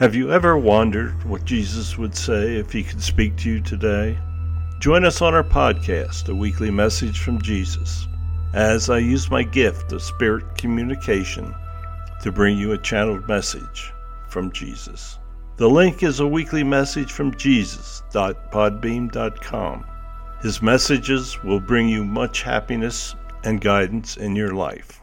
Have you ever wondered what Jesus would say if he could speak to you today? Join us on our podcast, A Weekly Message from Jesus, as I use my gift of spirit communication to bring you a channeled message from Jesus. The link is a weekly message from Jesus.podbean.com. His messages will bring you much happiness and guidance in your life.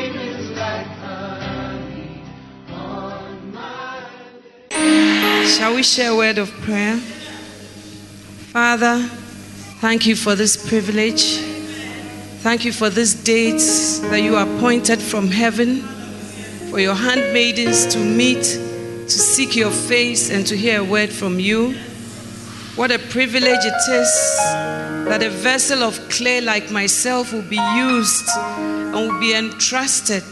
Shall we share a word of prayer? Father, thank you for this privilege. Thank you for this date that you appointed from heaven for your handmaidens to meet, to seek your face, and to hear a word from you. What a privilege it is that a vessel of clay like myself will be used and will be entrusted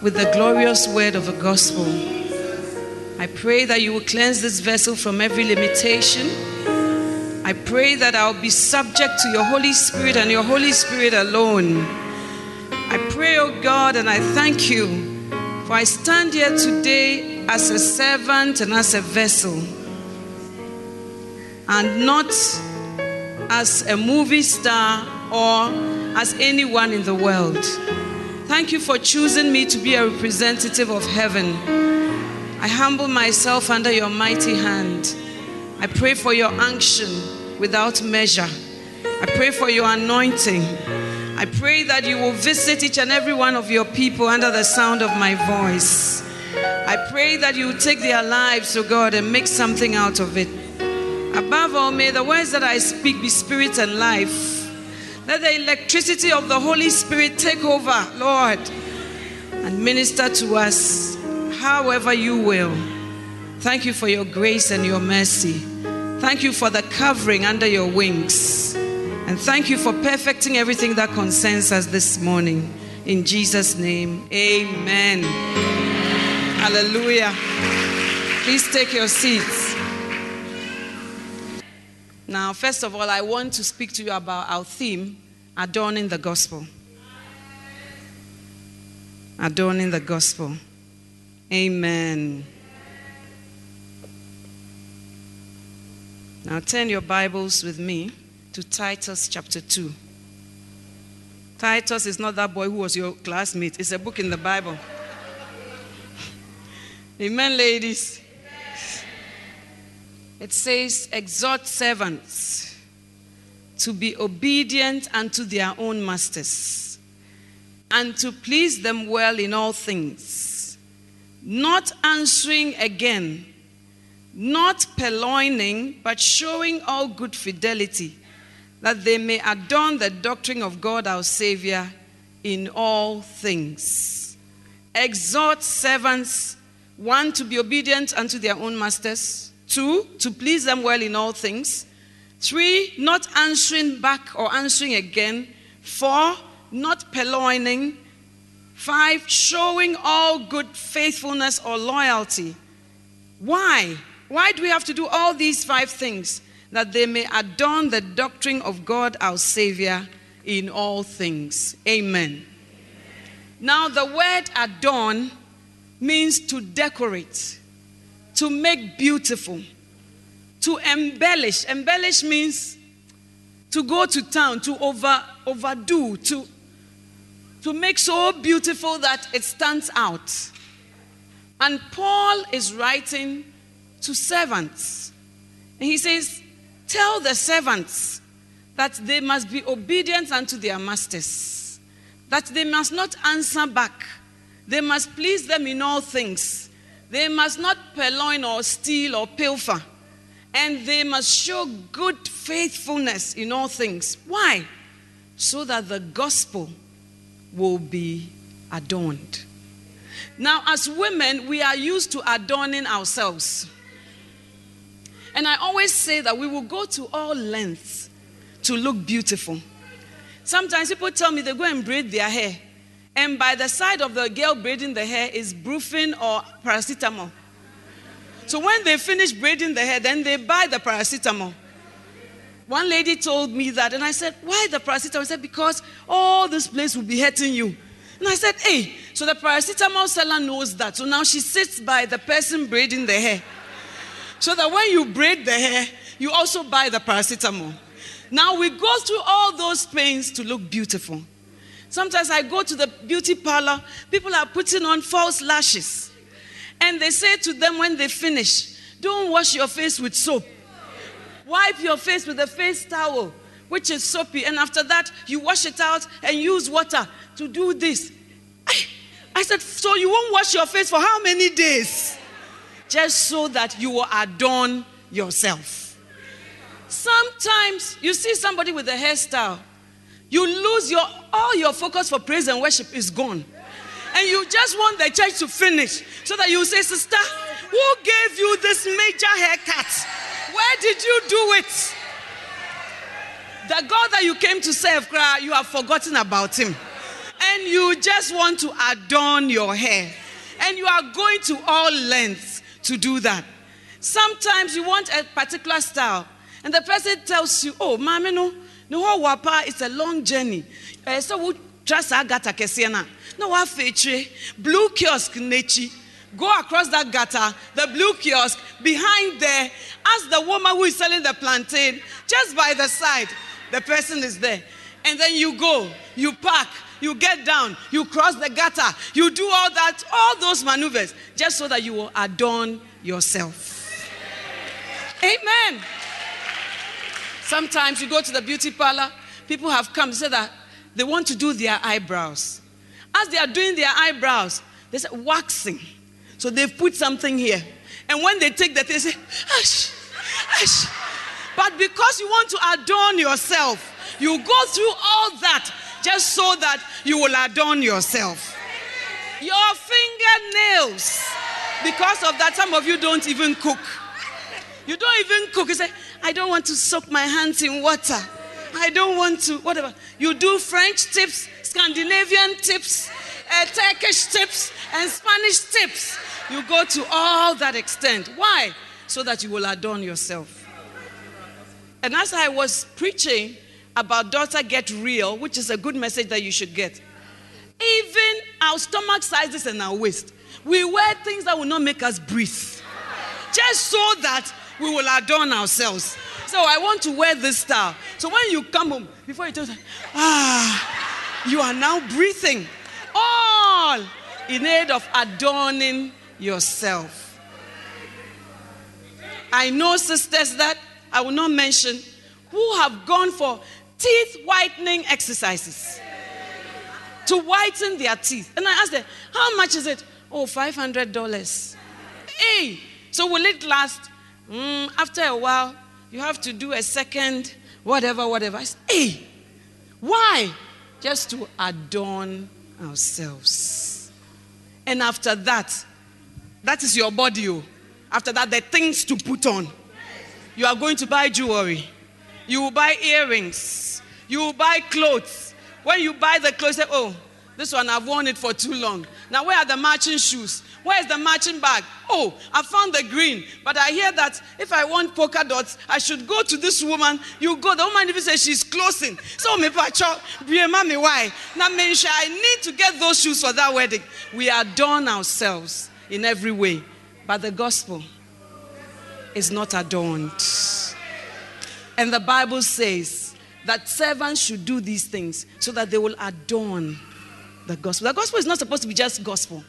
with the glorious word of the gospel. I pray that you will cleanse this vessel from every limitation. I pray that I'll be subject to your Holy Spirit and your Holy Spirit alone. I pray, oh God, and I thank you for I stand here today as a servant and as a vessel, and not as a movie star or as anyone in the world. Thank you for choosing me to be a representative of heaven. I humble myself under your mighty hand. I pray for your unction without measure. I pray for your anointing. I pray that you will visit each and every one of your people under the sound of my voice. I pray that you will take their lives, oh God, and make something out of it. Above all, may the words that I speak be spirit and life. Let the electricity of the Holy Spirit take over, Lord, and minister to us however you will. Thank you for your grace and your mercy. Thank you for the covering under your wings. And thank you for perfecting everything that concerns us this morning. In Jesus' name, amen. Hallelujah. Please take your seats. Now, first of all, I want to speak to you about our theme adorning the gospel. Adorning the gospel. Amen. Now turn your Bibles with me to Titus chapter 2. Titus is not that boy who was your classmate, it's a book in the Bible. Amen, ladies. It says, Exhort servants to be obedient unto their own masters and to please them well in all things not answering again, not purloining, but showing all good fidelity, that they may adorn the doctrine of God our Savior in all things. Exhort servants, one, to be obedient unto their own masters, two, to please them well in all things, three, not answering back or answering again, four, not purloining, Five, showing all good faithfulness or loyalty. Why? Why do we have to do all these five things? That they may adorn the doctrine of God our Savior in all things. Amen. Now, the word adorn means to decorate, to make beautiful, to embellish. Embellish means to go to town, to over, overdo, to, to make so beautiful that it stands out. And Paul is writing to servants. And he says, Tell the servants that they must be obedient unto their masters, that they must not answer back, they must please them in all things, they must not purloin or steal or pilfer, and they must show good faithfulness in all things. Why? So that the gospel will be adorned. Now, as women, we are used to adorning ourselves. And I always say that we will go to all lengths to look beautiful. Sometimes people tell me they go and braid their hair, and by the side of the girl braiding the hair is brufen or paracetamol. So when they finish braiding the hair, then they buy the paracetamol. One lady told me that, and I said, Why the paracetamol? I said, Because all this place will be hurting you. And I said, Hey, so the paracetamol seller knows that. So now she sits by the person braiding the hair. So that when you braid the hair, you also buy the paracetamol. Now we go through all those pains to look beautiful. Sometimes I go to the beauty parlor, people are putting on false lashes. And they say to them when they finish, don't wash your face with soap. Wipe your face with a face towel, which is soapy. And after that, you wash it out and use water to do this. I, I said, So you won't wash your face for how many days? Just so that you will adorn yourself. Sometimes you see somebody with a hairstyle, you lose your all your focus for praise and worship is gone. And you just want the church to finish so that you say, Sister, who gave you this major haircut? Where did you do it? The God that you came to serve, you have forgotten about him and you just want to adorn your hair, and you are going to all lengths to do that. Sometimes you want a particular style, and the person tells you, Oh, mami, no, no, wapa, it's a long journey. Uh, so, we trust Agata Kesiana. No, wa feature, blue kiosk, Nechi. Go across that gutter, the blue kiosk, behind there, ask the woman who is selling the plantain, just by the side, the person is there. And then you go, you park, you get down, you cross the gutter, you do all that, all those maneuvers, just so that you will adorn yourself. Amen. Sometimes you go to the beauty parlor, people have come say that they want to do their eyebrows. As they are doing their eyebrows, they say waxing. So they've put something here. And when they take that, they say, Ash, Ash. But because you want to adorn yourself, you go through all that just so that you will adorn yourself. Your fingernails. Because of that, some of you don't even cook. You don't even cook. You say, I don't want to soak my hands in water. I don't want to, whatever. You do French tips, Scandinavian tips, uh, Turkish tips, and Spanish tips. You go to all that extent. Why? So that you will adorn yourself. And as I was preaching, about daughter get real, which is a good message that you should get. Even our stomach sizes and our waist, we wear things that will not make us breathe, just so that we will adorn ourselves. So I want to wear this style. So when you come home, before you tell ah, you are now breathing, all in aid of adorning yourself. I know sisters that I will not mention who have gone for teeth whitening exercises to whiten their teeth. And I asked them, How much is it? Oh, $500. Hey, so will it last? Mm, after a while, you have to do a second, whatever, whatever. I said, hey, why? Just to adorn ourselves. And after that, that is your body. Oh. After that, the things to put on. You are going to buy jewelry. You will buy earrings. You will buy clothes. When you buy the clothes, say, oh, this one, I've worn it for too long. Now, where are the matching shoes? Where's the matching bag? Oh, I found the green. But I hear that if I want polka dots, I should go to this woman. You go. The woman even says she's closing. So, me pacho, mommy, why? Now, I need to get those shoes for that wedding. We adorn ourselves in every way. But the gospel is not adorned. And the Bible says that servants should do these things so that they will adorn the gospel. The gospel is not supposed to be just gospel,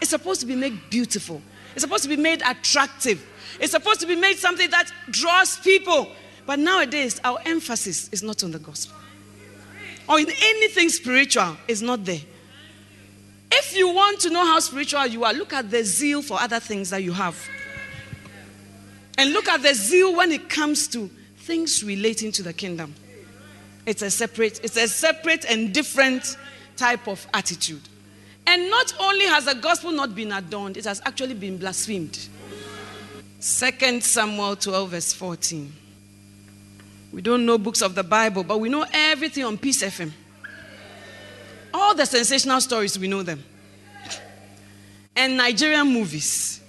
it's supposed to be made beautiful, it's supposed to be made attractive, it's supposed to be made something that draws people. But nowadays, our emphasis is not on the gospel or in anything spiritual, is not there. If you want to know how spiritual you are, look at the zeal for other things that you have. And look at the zeal when it comes to things relating to the kingdom. It's a separate, it's a separate and different type of attitude. And not only has the gospel not been adorned, it has actually been blasphemed. Second Samuel 12, verse 14. We don't know books of the Bible, but we know everything on Peace FM. All the sensational stories, we know them. And Nigerian movies.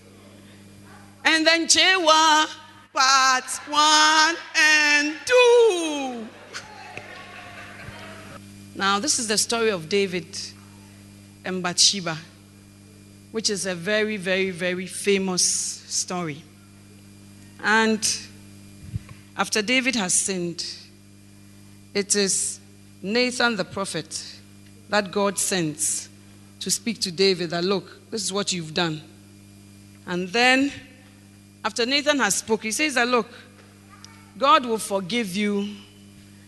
And then Chewa, part one and two. Now, this is the story of David and Bathsheba, which is a very, very, very famous story. And after David has sinned, it is Nathan the prophet that God sends to speak to David that, look, this is what you've done. And then, after Nathan has spoken, he says that, look, God will forgive you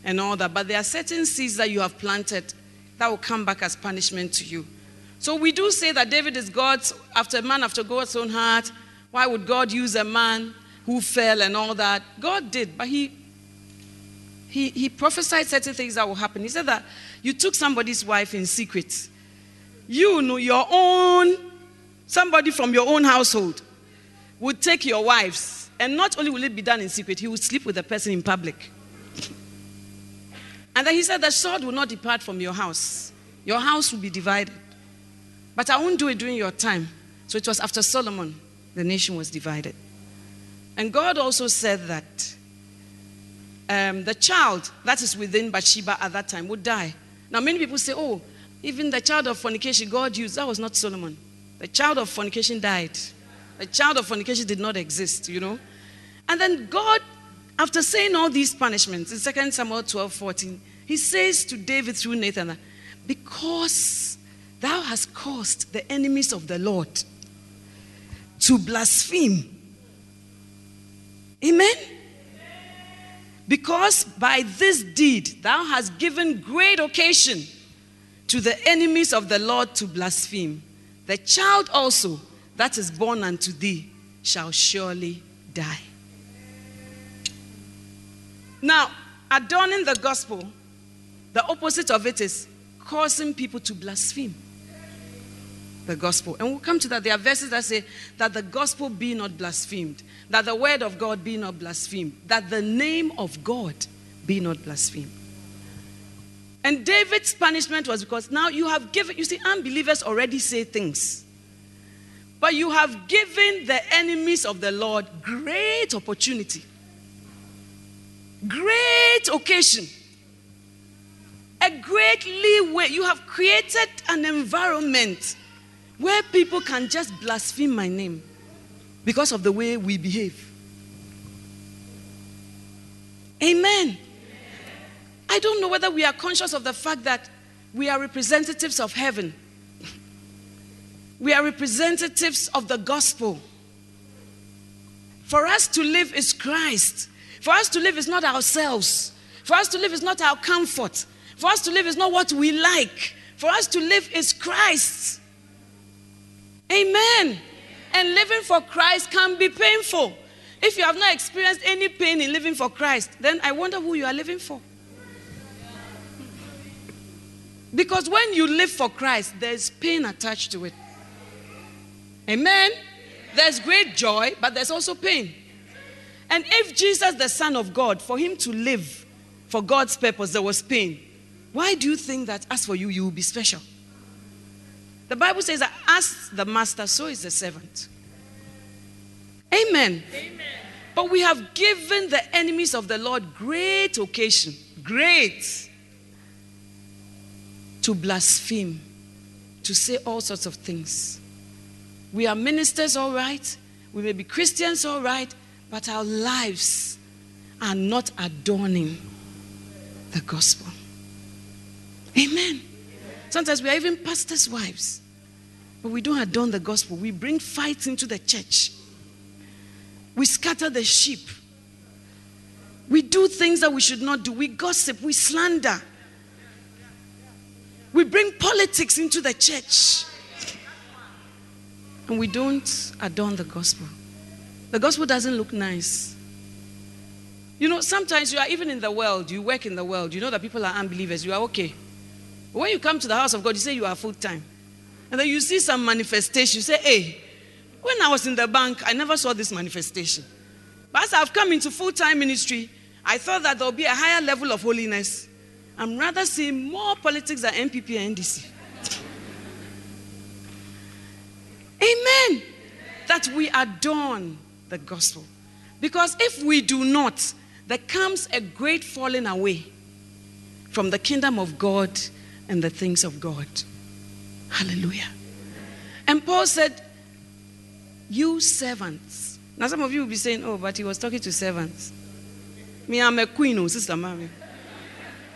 and all that, but there are certain seeds that you have planted that will come back as punishment to you. So we do say that David is God's after a man after God's own heart. Why would God use a man who fell and all that. God did, but he, he, he prophesied certain things that will happen. He said that you took somebody's wife in secret. You know your own, somebody from your own household would take your wives, and not only will it be done in secret, he would sleep with the person in public. and then he said, The sword will not depart from your house, your house will be divided. But I won't do it during your time. So it was after Solomon, the nation was divided. And God also said that um, the child that is within Bathsheba at that time would die. Now, many people say, oh, even the child of fornication God used, that was not Solomon. The child of fornication died. The child of fornication did not exist, you know. And then God, after saying all these punishments in 2 Samuel 12 14, he says to David through Nathan, Because thou hast caused the enemies of the Lord to blaspheme Amen? Because by this deed thou hast given great occasion to the enemies of the Lord to blaspheme. The child also that is born unto thee shall surely die. Now, adorning the gospel, the opposite of it is causing people to blaspheme the gospel. And we'll come to that. There are verses that say that the gospel be not blasphemed, that the word of God be not blasphemed, that the name of God be not blasphemed. And David's punishment was because now you have given, you see, unbelievers already say things. But you have given the enemies of the Lord great opportunity, great occasion, a great leeway. You have created an environment where people can just blaspheme my name because of the way we behave. Amen. I don't know whether we are conscious of the fact that we are representatives of heaven. We are representatives of the gospel. For us to live is Christ. For us to live is not ourselves. For us to live is not our comfort. For us to live is not what we like. For us to live is Christ. Amen. And living for Christ can be painful. If you have not experienced any pain in living for Christ, then I wonder who you are living for. Because when you live for Christ, there's pain attached to it. Amen. There's great joy, but there's also pain. And if Jesus, the Son of God, for him to live for God's purpose, there was pain, why do you think that as for you, you will be special? The Bible says as the master, so is the servant. Amen. Amen. But we have given the enemies of the Lord great occasion, great, to blaspheme, to say all sorts of things. We are ministers, all right. We may be Christians, all right. But our lives are not adorning the gospel. Amen. Sometimes we are even pastors' wives, but we don't adorn the gospel. We bring fights into the church, we scatter the sheep. We do things that we should not do. We gossip, we slander. We bring politics into the church. And we don't adorn the gospel. The gospel doesn't look nice. You know, sometimes you are even in the world, you work in the world, you know that people are unbelievers, you are okay. When you come to the house of God, you say you are full time. And then you see some manifestation, you say, hey, when I was in the bank, I never saw this manifestation. But as I've come into full time ministry, I thought that there will be a higher level of holiness. I'm rather seeing more politics than NPP and NDC. Amen. That we adorn the gospel. Because if we do not, there comes a great falling away from the kingdom of God and the things of God. Hallelujah. And Paul said, You servants. Now, some of you will be saying, Oh, but he was talking to servants. Me, I'm a queen, oh, Sister Mary.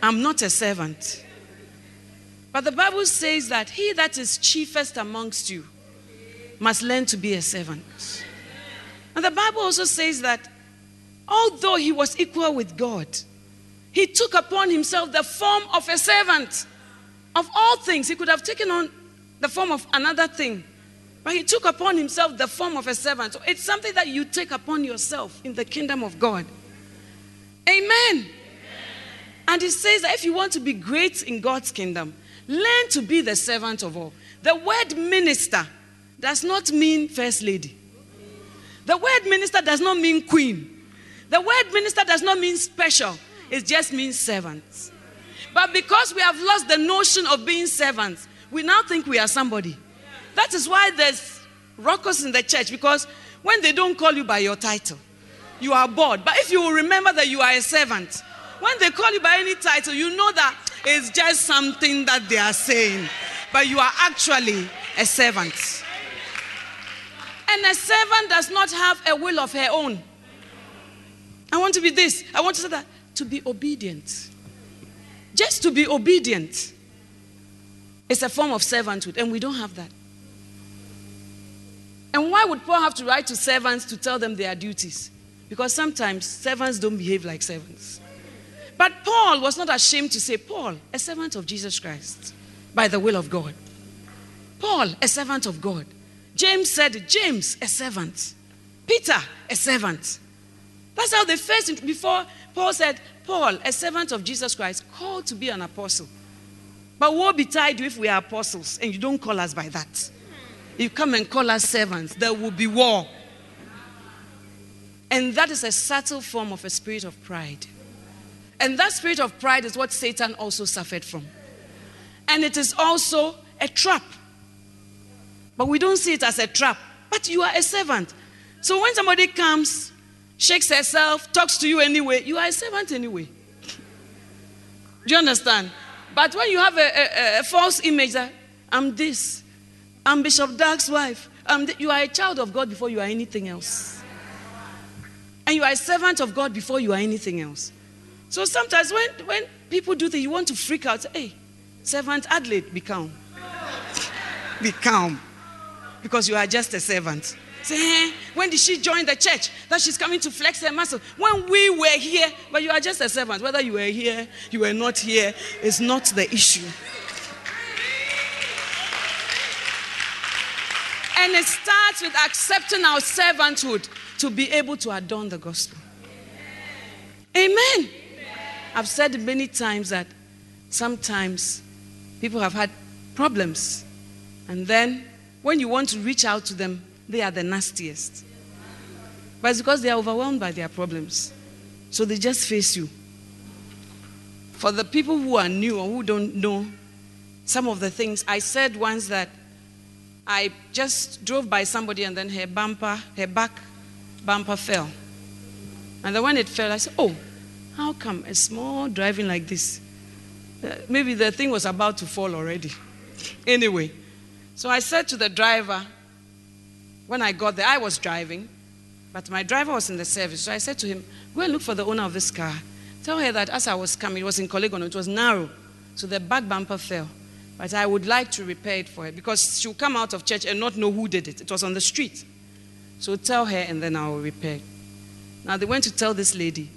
I'm not a servant. But the Bible says that he that is chiefest amongst you must learn to be a servant. And the Bible also says that although he was equal with God, he took upon himself the form of a servant. Of all things, he could have taken on the form of another thing, but he took upon himself the form of a servant. So it's something that you take upon yourself in the kingdom of God. Amen. Amen. And he says that if you want to be great in God's kingdom, learn to be the servant of all. The word minister does not mean first lady. The word minister does not mean queen. The word minister does not mean special, it just means servants. But because we have lost the notion of being servants, we now think we are somebody. That is why there's ruckus in the church because when they don't call you by your title, you are bored. But if you will remember that you are a servant, when they call you by any title, you know that it's just something that they are saying, but you are actually a servant. And a servant does not have a will of her own. I want to be this, I want to say that. To be obedient. Just to be obedient is a form of servanthood, and we don't have that. And why would Paul have to write to servants to tell them their duties? Because sometimes servants don't behave like servants. But Paul was not ashamed to say, Paul, a servant of Jesus Christ, by the will of God. Paul, a servant of God. James said, James, a servant. Peter, a servant. That's how they faced before Paul said, Paul, a servant of Jesus Christ, called to be an apostle. But woe betide you if we are apostles and you don't call us by that. You come and call us servants, there will be war. And that is a subtle form of a spirit of pride. And that spirit of pride is what Satan also suffered from. And it is also a trap. But we don't see it as a trap. But you are a servant. So when somebody comes, shakes herself, talks to you anyway, you are a servant anyway. Do you understand? But when you have a, a, a false image that I'm this, I'm Bishop Dag's wife, you are a child of God before you are anything else. And you are a servant of God before you are anything else. So sometimes when, when people do things, you want to freak out. Hey, servant Adelaide, be calm. be calm because you are just a servant. Say, hey, when did she join the church? That she's coming to flex her muscle. When we were here, but you are just a servant. Whether you were here, you were not here, is not the issue. And it starts with accepting our servanthood to be able to adorn the gospel. Amen. Amen. I've said many times that sometimes people have had problems, and then when you want to reach out to them, they are the nastiest. But it's because they are overwhelmed by their problems. So they just face you. For the people who are new or who don't know some of the things, I said once that I just drove by somebody and then her bumper, her back bumper fell. And then when it fell, I said, Oh, how come a small driving like this? Uh, maybe the thing was about to fall already. Anyway, so I said to the driver, when I got there, I was driving, but my driver was in the service. So I said to him, Go and look for the owner of this car. Tell her that as I was coming, it was in Kolegon, it was narrow. So the back bumper fell. But I would like to repair it for her because she'll come out of church and not know who did it. It was on the street. So tell her and then I will repair. Now they went to tell this lady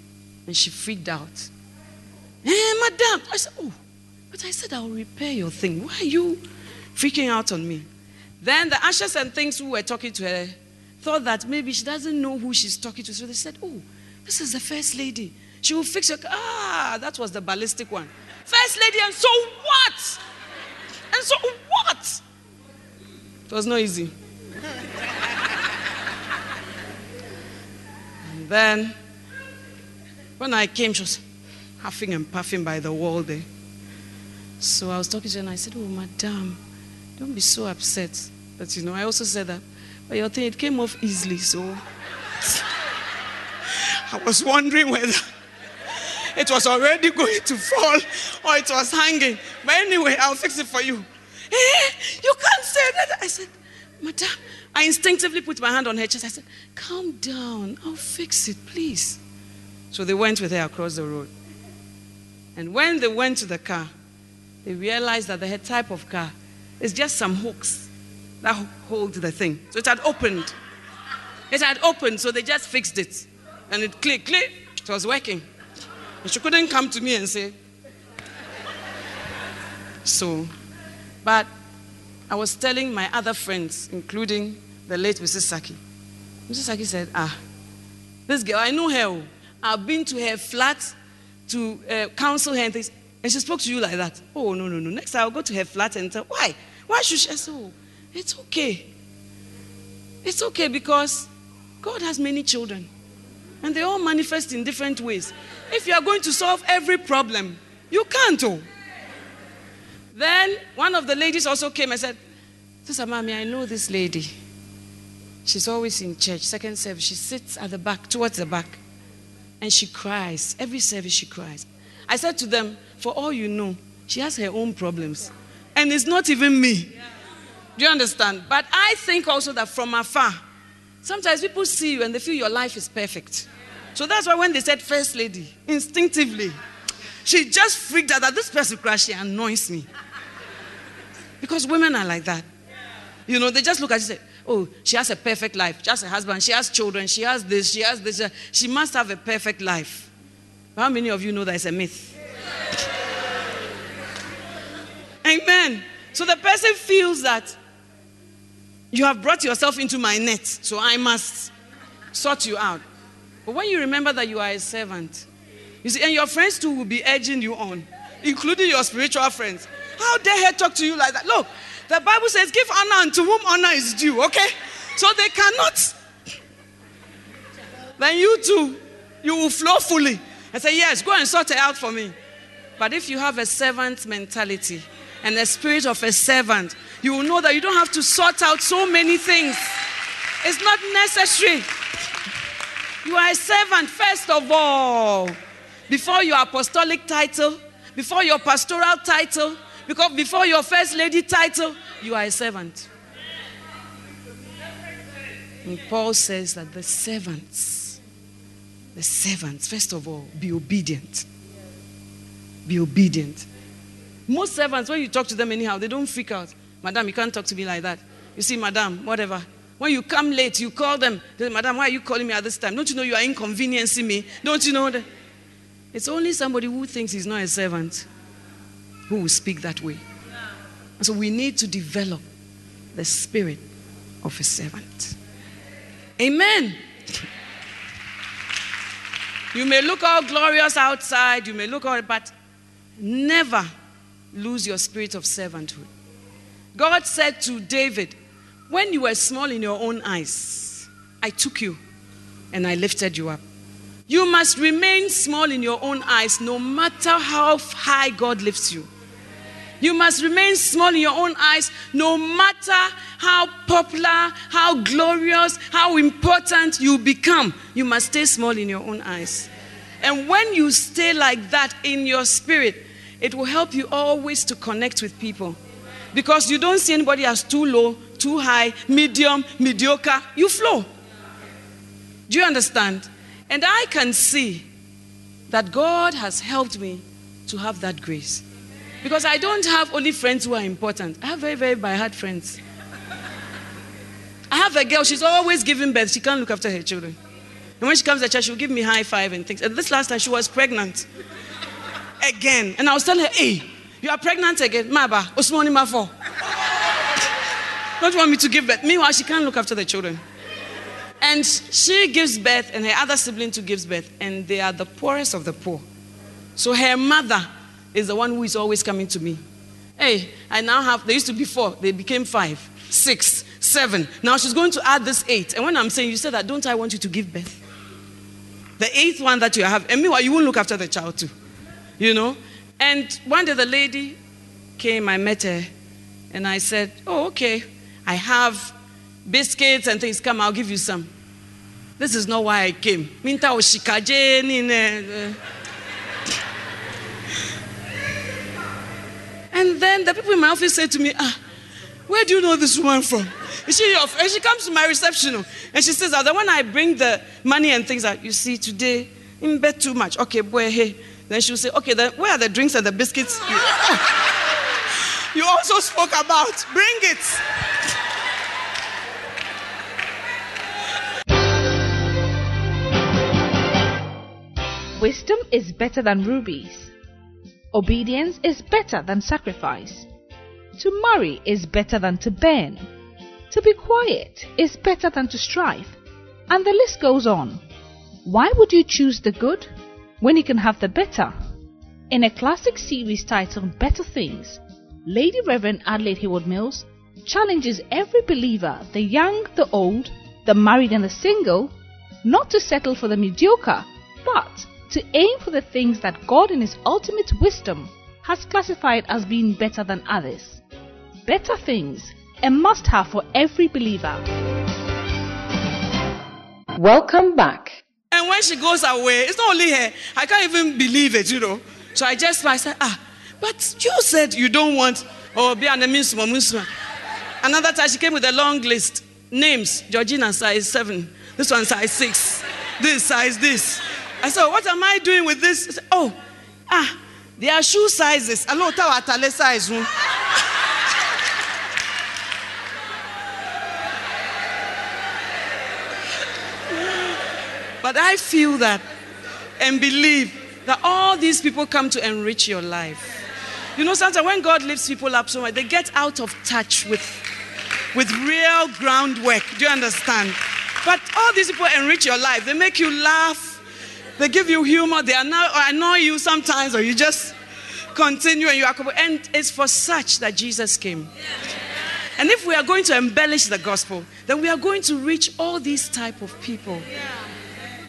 and she freaked out. Hey, madam. I said, Oh, but I said I'll repair your thing. Why are you freaking out on me? Then the ushers and things who were talking to her thought that maybe she doesn't know who she's talking to. So they said, Oh, this is the first lady. She will fix your. Ah, that was the ballistic one. First lady, and so what? And so what? It was not easy. and then, when I came, she was huffing and puffing by the wall there. So I was talking to her and I said, Oh, madam, don't be so upset. But you know, I also said that, but your thing, it came off easily, so I was wondering whether it was already going to fall or it was hanging. But anyway, I'll fix it for you. Hey, eh, you can't say that. I said, Madam, I instinctively put my hand on her chest. I said, Calm down. I'll fix it, please. So they went with her across the road. And when they went to the car, they realized that the type of car is just some hooks that hold the thing. So it had opened. It had opened, so they just fixed it. And it clicked, click, it was working. And she couldn't come to me and say, so, but I was telling my other friends, including the late Mrs. Saki. Mrs. Saki said, ah, this girl, I know her. Oh. I've been to her flat to uh, counsel her and things. And she spoke to you like that. Oh, no, no, no. Next time I'll go to her flat and tell, why? Why should she? I said, oh, it's okay. It's okay because God has many children. And they all manifest in different ways. If you are going to solve every problem, you can't. Oh. Then one of the ladies also came and said, Sister Mami, I know this lady. She's always in church, second service. She sits at the back, towards the back, and she cries. Every service she cries. I said to them, For all you know, she has her own problems. And it's not even me. Do you understand? But I think also that from afar, sometimes people see you and they feel your life is perfect. So that's why when they said first lady, instinctively, she just freaked out that this person crash, she annoys me. Because women are like that. You know, they just look at you and say, oh, she has a perfect life. She has a husband, she has children, she has this, she has this. She must have a perfect life. How many of you know that it's a myth? Amen. So the person feels that you have brought yourself into my net, so I must sort you out. But when you remember that you are a servant, you see, and your friends too will be urging you on, including your spiritual friends. How dare he talk to you like that? Look, the Bible says, give honor unto whom honor is due, okay? So they cannot. Then you too, you will flow fully and say, Yes, go and sort it out for me. But if you have a servant mentality and the spirit of a servant, you will know that you don't have to sort out so many things. It's not necessary. You are a servant, first of all. Before your apostolic title, before your pastoral title, because before your first lady title, you are a servant. And Paul says that the servants, the servants, first of all, be obedient. Be obedient. Most servants, when you talk to them anyhow, they don't freak out. Madam, you can't talk to me like that. You see, madam, whatever. When you come late, you call them. Say, madam, why are you calling me at this time? Don't you know you are inconveniencing me? Don't you know that? It's only somebody who thinks he's not a servant who will speak that way. So we need to develop the spirit of a servant. Amen. You may look all glorious outside, you may look all, but never lose your spirit of servanthood. God said to David, When you were small in your own eyes, I took you and I lifted you up. You must remain small in your own eyes no matter how high God lifts you. You must remain small in your own eyes, no matter how popular, how glorious, how important you become. You must stay small in your own eyes. And when you stay like that in your spirit, it will help you always to connect with people. Because you don't see anybody as too low, too high, medium, mediocre. You flow. Do you understand? And I can see that God has helped me to have that grace. Because I don't have only friends who are important, I have very, very by heart friends. I have a girl, she's always giving birth, she can't look after her children. And when she comes to church, she'll give me high five and things. And this last time, she was pregnant again. And I was telling her, hey, you are pregnant again. Maba, Osmoni Mafo. Don't want me to give birth. Meanwhile, she can't look after the children. And she gives birth, and her other sibling too gives birth, and they are the poorest of the poor. So her mother is the one who is always coming to me. Hey, I now have, they used to be four, they became five, six, seven. Now she's going to add this eight. And when I'm saying, you said that, don't I want you to give birth? The eighth one that you have, and meanwhile, you won't look after the child too. You know? And one day the lady came, I met her, and I said, Oh, okay, I have biscuits and things. Come, I'll give you some. This is not why I came. Minta oshikaje And then the people in my office said to me, Ah, where do you know this woman from? Is she your friend? She comes to my reception and she says, that when I bring the money and things out, you see, today, in bed too much. Okay, boy, hey. Then she'll say, okay, then where are the drinks and the biscuits? you also spoke about. Bring it. Wisdom is better than rubies. Obedience is better than sacrifice. To marry is better than to burn. To be quiet is better than to strive. And the list goes on. Why would you choose the good when you can have the better? In a classic series titled Better Things, Lady Reverend Adelaide Heward Mills challenges every believer, the young, the old, the married and the single, not to settle for the mediocre, but to aim for the things that God in His ultimate wisdom has classified as being better than others. Better things, a must have for every believer. Welcome back. And when she goes away, it's not only her. I can't even believe it, you know. So I just I said, ah, but you said you don't want oh be an Another time she came with a long list. Names. Georgina size seven. This one size six. This size this. I said, what am I doing with this? Said, oh, ah, they are shoe sizes. Hello, tale size. But I feel that and believe that all these people come to enrich your life. You know, sometimes when God lifts people up so much, they get out of touch with, with real groundwork. Do you understand? But all these people enrich your life. They make you laugh. They give you humor. They annoy, annoy you sometimes, or you just continue and you are. And it's for such that Jesus came. And if we are going to embellish the gospel, then we are going to reach all these type of people.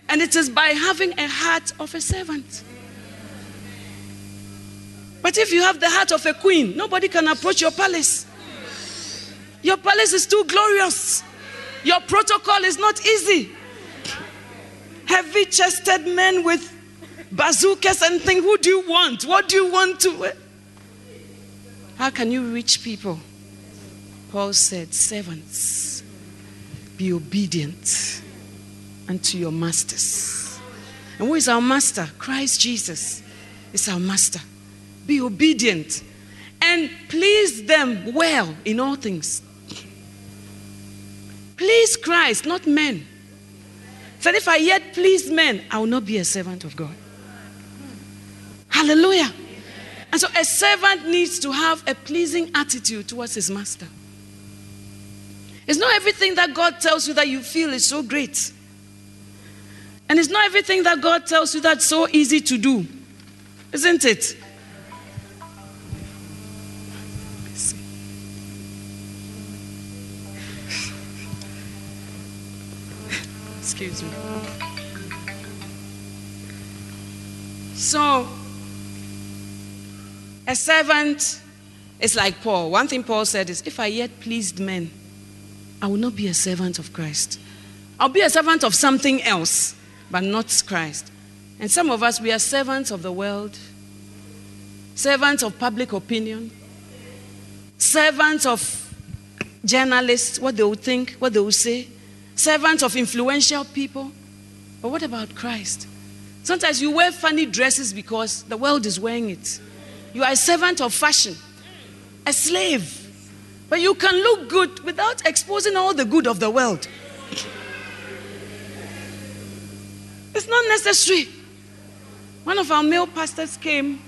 And it is by having a heart of a servant. But if you have the heart of a queen, nobody can approach your palace. Your palace is too glorious. Your protocol is not easy. Heavy chested men with bazookas and things. Who do you want? What do you want to. How can you reach people? Paul said, Servants, be obedient unto your masters. And who is our master? Christ Jesus is our master. Be obedient and please them well in all things. Please Christ, not men. Said, if I yet please men, I will not be a servant of God. Hallelujah. And so a servant needs to have a pleasing attitude towards his master. It's not everything that God tells you that you feel is so great. And it's not everything that God tells you that's so easy to do, isn't it? Excuse me. So, a servant is like Paul. One thing Paul said is, If I yet pleased men, I will not be a servant of Christ. I'll be a servant of something else but not Christ. And some of us, we are servants of the world, servants of public opinion, servants of journalists, what they will think, what they will say, servants of influential people. But what about Christ? Sometimes you wear funny dresses because the world is wearing it. You are a servant of fashion, a slave. But you can look good without exposing all the good of the world. It's not necessary. One of our male pastors came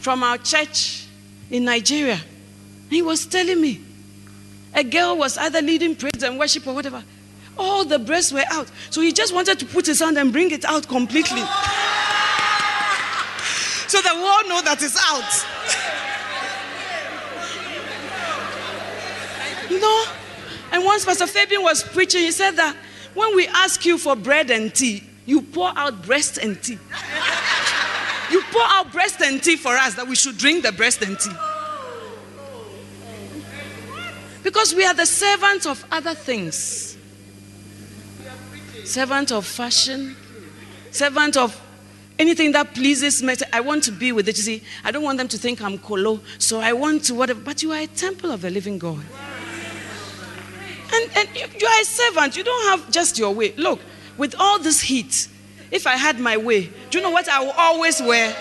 from our church in Nigeria. He was telling me a girl was either leading praise and worship or whatever. All the breasts were out. So he just wanted to put his hand and bring it out completely. so the world know that it's out. you know? And once Pastor Fabian was preaching, he said that when we ask you for bread and tea, you pour out breast and tea. you pour out breast and tea for us that we should drink the breast and tea. Because we are the servants of other things. Servant of fashion, servant of anything that pleases me. I want to be with it. You see, I don't want them to think I'm colo, so I want to whatever. But you are a temple of the living God. And, and you, you are a servant. You don't have just your way. Look, with all this heat, if I had my way, do you know what I will always wear?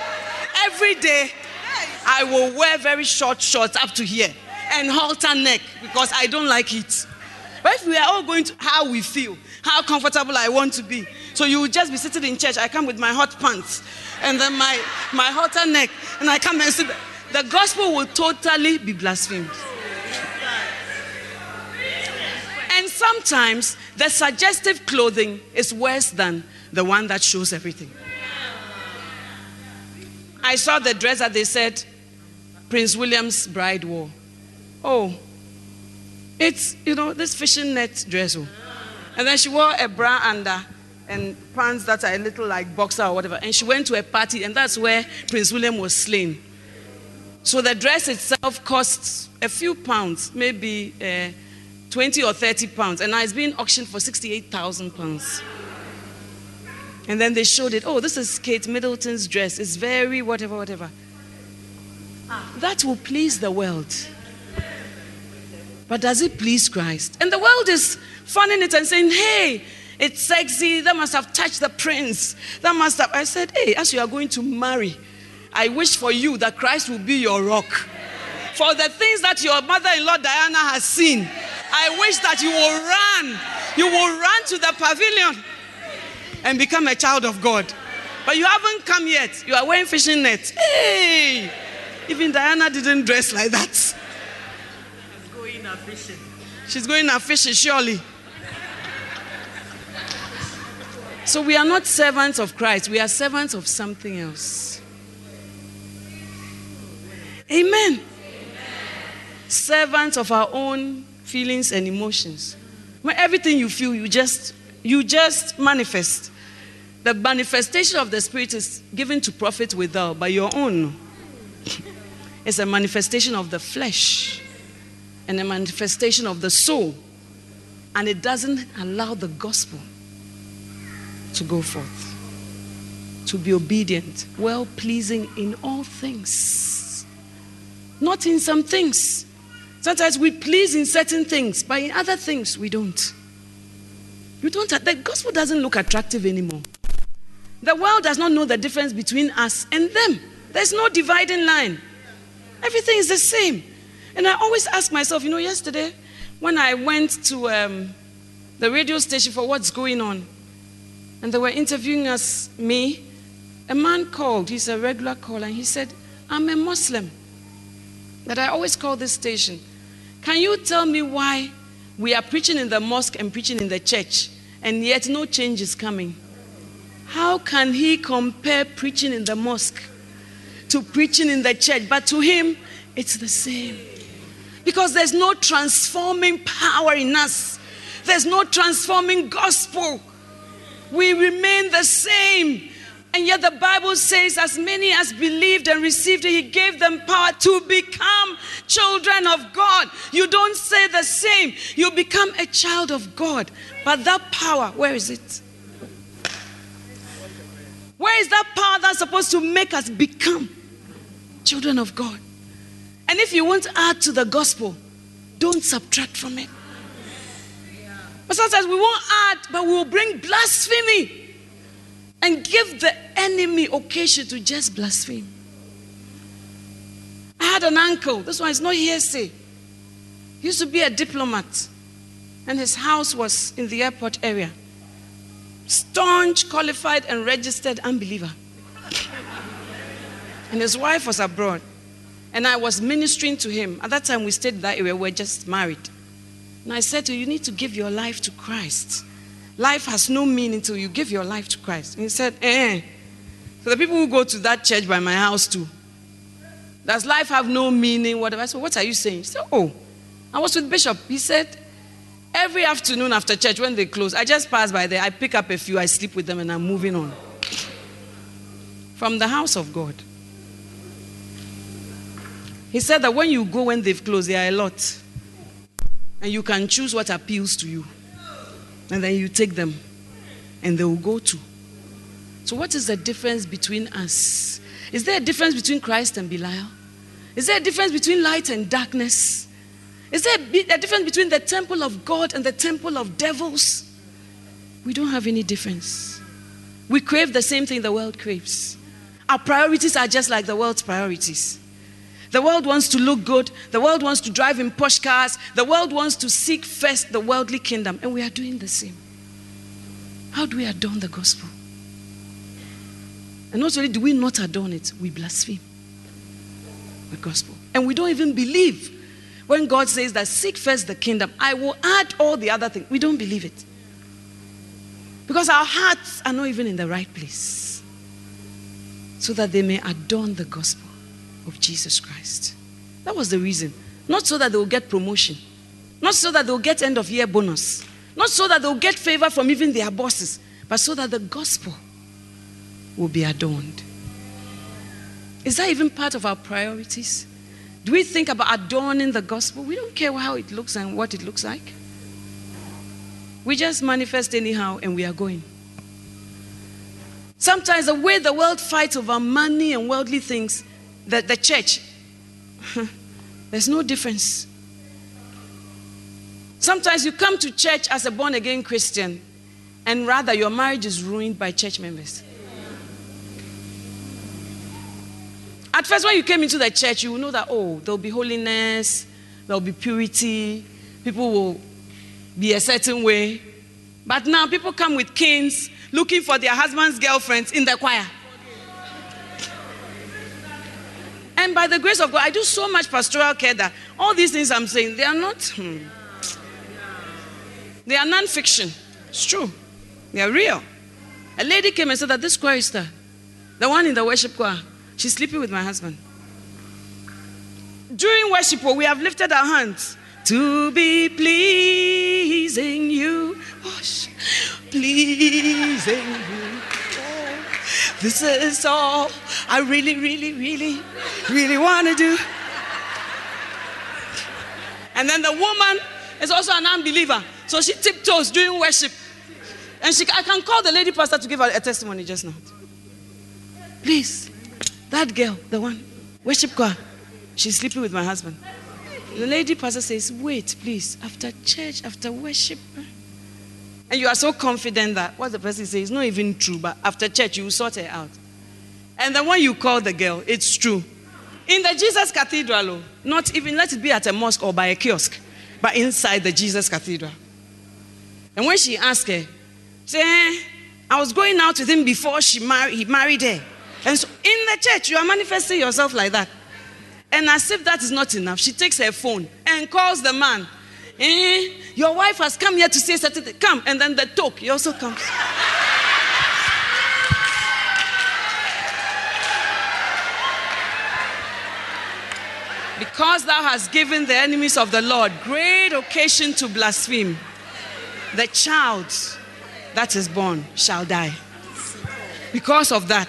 Every day, I will wear very short shorts up to here and halter neck because I don't like it. But if we are all going to how we feel, how comfortable I want to be. So you will just be sitting in church. I come with my hot pants and then my, my halter neck, and I come and sit. The gospel will totally be blasphemed. Sometimes the suggestive clothing is worse than the one that shows everything. I saw the dress that they said Prince William's bride wore. Oh, it's, you know, this fishing net dress. Oh. And then she wore a bra under and pants that are a little like boxer or whatever. And she went to a party, and that's where Prince William was slain. So the dress itself costs a few pounds, maybe uh, 20 or 30 pounds. And now it's being auctioned for 68,000 pounds. And then they showed it. Oh, this is Kate Middleton's dress. It's very whatever, whatever. That will please the world. But does it please Christ? And the world is fanning it and saying, hey, it's sexy. That must have touched the prince. That must have. I said, hey, as you are going to marry, I wish for you that Christ will be your rock. For the things that your mother in law Diana has seen, I wish that you will run. You will run to the pavilion and become a child of God. But you haven't come yet. You are wearing fishing nets. Hey! Even Diana didn't dress like that She's going a fishing. She's going out fishing, surely. So we are not servants of Christ, we are servants of something else. Amen. Servants of our own feelings and emotions. When everything you feel, you just you just manifest. The manifestation of the spirit is given to profit without, by your own. It's a manifestation of the flesh and a manifestation of the soul. And it doesn't allow the gospel to go forth, to be obedient, well pleasing in all things, not in some things. Sometimes we please in certain things, but in other things we don't. We don't. The gospel doesn't look attractive anymore. The world does not know the difference between us and them. There's no dividing line. Everything is the same. And I always ask myself, you know, yesterday when I went to um, the radio station for what's going on, and they were interviewing us, me, a man called, he's a regular caller, and he said, I'm a Muslim, that I always call this station. Can you tell me why we are preaching in the mosque and preaching in the church, and yet no change is coming? How can he compare preaching in the mosque to preaching in the church? But to him, it's the same. Because there's no transforming power in us, there's no transforming gospel. We remain the same. And yet the Bible says, as many as believed and received He gave them power to become children of God. You don't say the same. You become a child of God. But that power, where is it? Where is that power that's supposed to make us become children of God? And if you want to add to the gospel, don't subtract from it. But sometimes we won't add, but we will bring blasphemy and give the enemy occasion to just blaspheme. I had an uncle, this one is not hearsay. He used to be a diplomat, and his house was in the airport area. Staunch, qualified, and registered unbeliever. and his wife was abroad. And I was ministering to him. At that time, we stayed that area, we were just married. And I said to him, You need to give your life to Christ. Life has no meaning until you give your life to Christ. And he said, Eh. So the people who go to that church by my house too. Does life have no meaning? Whatever. I said, What are you saying? He said, Oh, I was with Bishop. He said, Every afternoon after church, when they close, I just pass by there. I pick up a few, I sleep with them, and I'm moving on. From the house of God. He said that when you go when they've closed, there are a lot. And you can choose what appeals to you. And then you take them. And they will go to. So, what is the difference between us? Is there a difference between Christ and Belial? Is there a difference between light and darkness? Is there a difference between the temple of God and the temple of devils? We don't have any difference. We crave the same thing the world craves. Our priorities are just like the world's priorities. The world wants to look good. The world wants to drive in posh cars. The world wants to seek first the worldly kingdom. And we are doing the same. How do we adorn the gospel? And not only do we not adorn it, we blaspheme the gospel. And we don't even believe when God says that seek first the kingdom, I will add all the other things. We don't believe it. Because our hearts are not even in the right place. So that they may adorn the gospel of Jesus Christ. That was the reason. Not so that they will get promotion, not so that they'll get end of year bonus, not so that they'll get favor from even their bosses, but so that the gospel will be adorned. Is that even part of our priorities? Do we think about adorning the gospel? We don't care how it looks and what it looks like. We just manifest anyhow and we are going. Sometimes the way the world fights over money and worldly things the, the church, there's no difference. Sometimes you come to church as a born again Christian, and rather your marriage is ruined by church members. At first, when you came into the church, you will know that, oh, there'll be holiness, there'll be purity, people will be a certain way. But now people come with canes looking for their husband's girlfriends in the choir. And by the grace of God, I do so much pastoral care that all these things I'm saying, they are not, hmm, they are non fiction. It's true. They are real. A lady came and said that this chorister, the one in the worship choir, she's sleeping with my husband. During worship, we have lifted our hands to be pleasing you, oh, pleasing you. This is all I really, really, really, really want to do. And then the woman is also an unbeliever. So she tiptoes during worship. And she, I can call the lady pastor to give her a testimony just now. Please, that girl, the one, worship choir, she's sleeping with my husband. The lady pastor says, Wait, please, after church, after worship. And you are so confident that what the person says is not even true, but after church, you will sort it out. And then when you call the girl, it's true. In the Jesus Cathedral, oh, not even let it be at a mosque or by a kiosk, but inside the Jesus Cathedral. And when she asked her, say, I was going out with him before she married, he married her. And so in the church, you are manifesting yourself like that. And as if that is not enough, she takes her phone and calls the man Eh, your wife has come here to say something. Come, and then the talk, he also comes. because thou hast given the enemies of the Lord great occasion to blaspheme, the child that is born shall die. Because of that.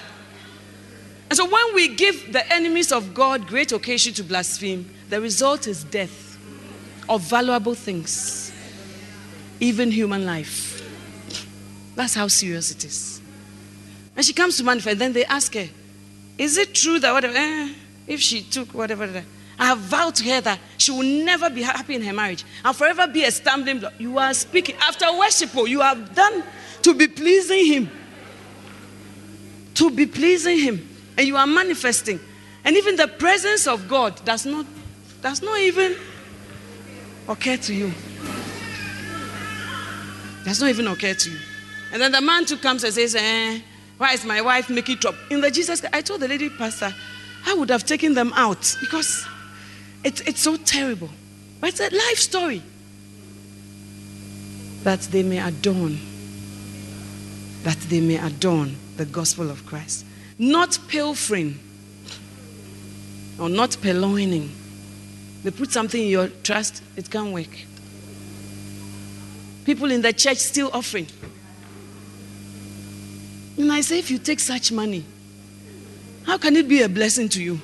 And so when we give the enemies of God great occasion to blaspheme, the result is death of valuable things, even human life. That's how serious it is. And she comes to manifest, then they ask her, Is it true that whatever, eh, if she took whatever, I have vowed to her that she will never be happy in her marriage and forever be a stumbling block. You are speaking after worship, oh, you have done to be pleasing him. to be pleasing Him, and you are manifesting. And even the presence of God does not does not even occur to you. Does not even occur to you. And then the man too comes and says, eh, why is my wife making trouble? In the Jesus, I told the lady pastor, I would have taken them out because it's, it's so terrible. But it's a life story that they may adorn, that they may adorn the gospel of Christ. Not pilfering or not purloining. They put something in your trust, it can't work. People in the church still offering. And I say, if you take such money, how can it be a blessing to you?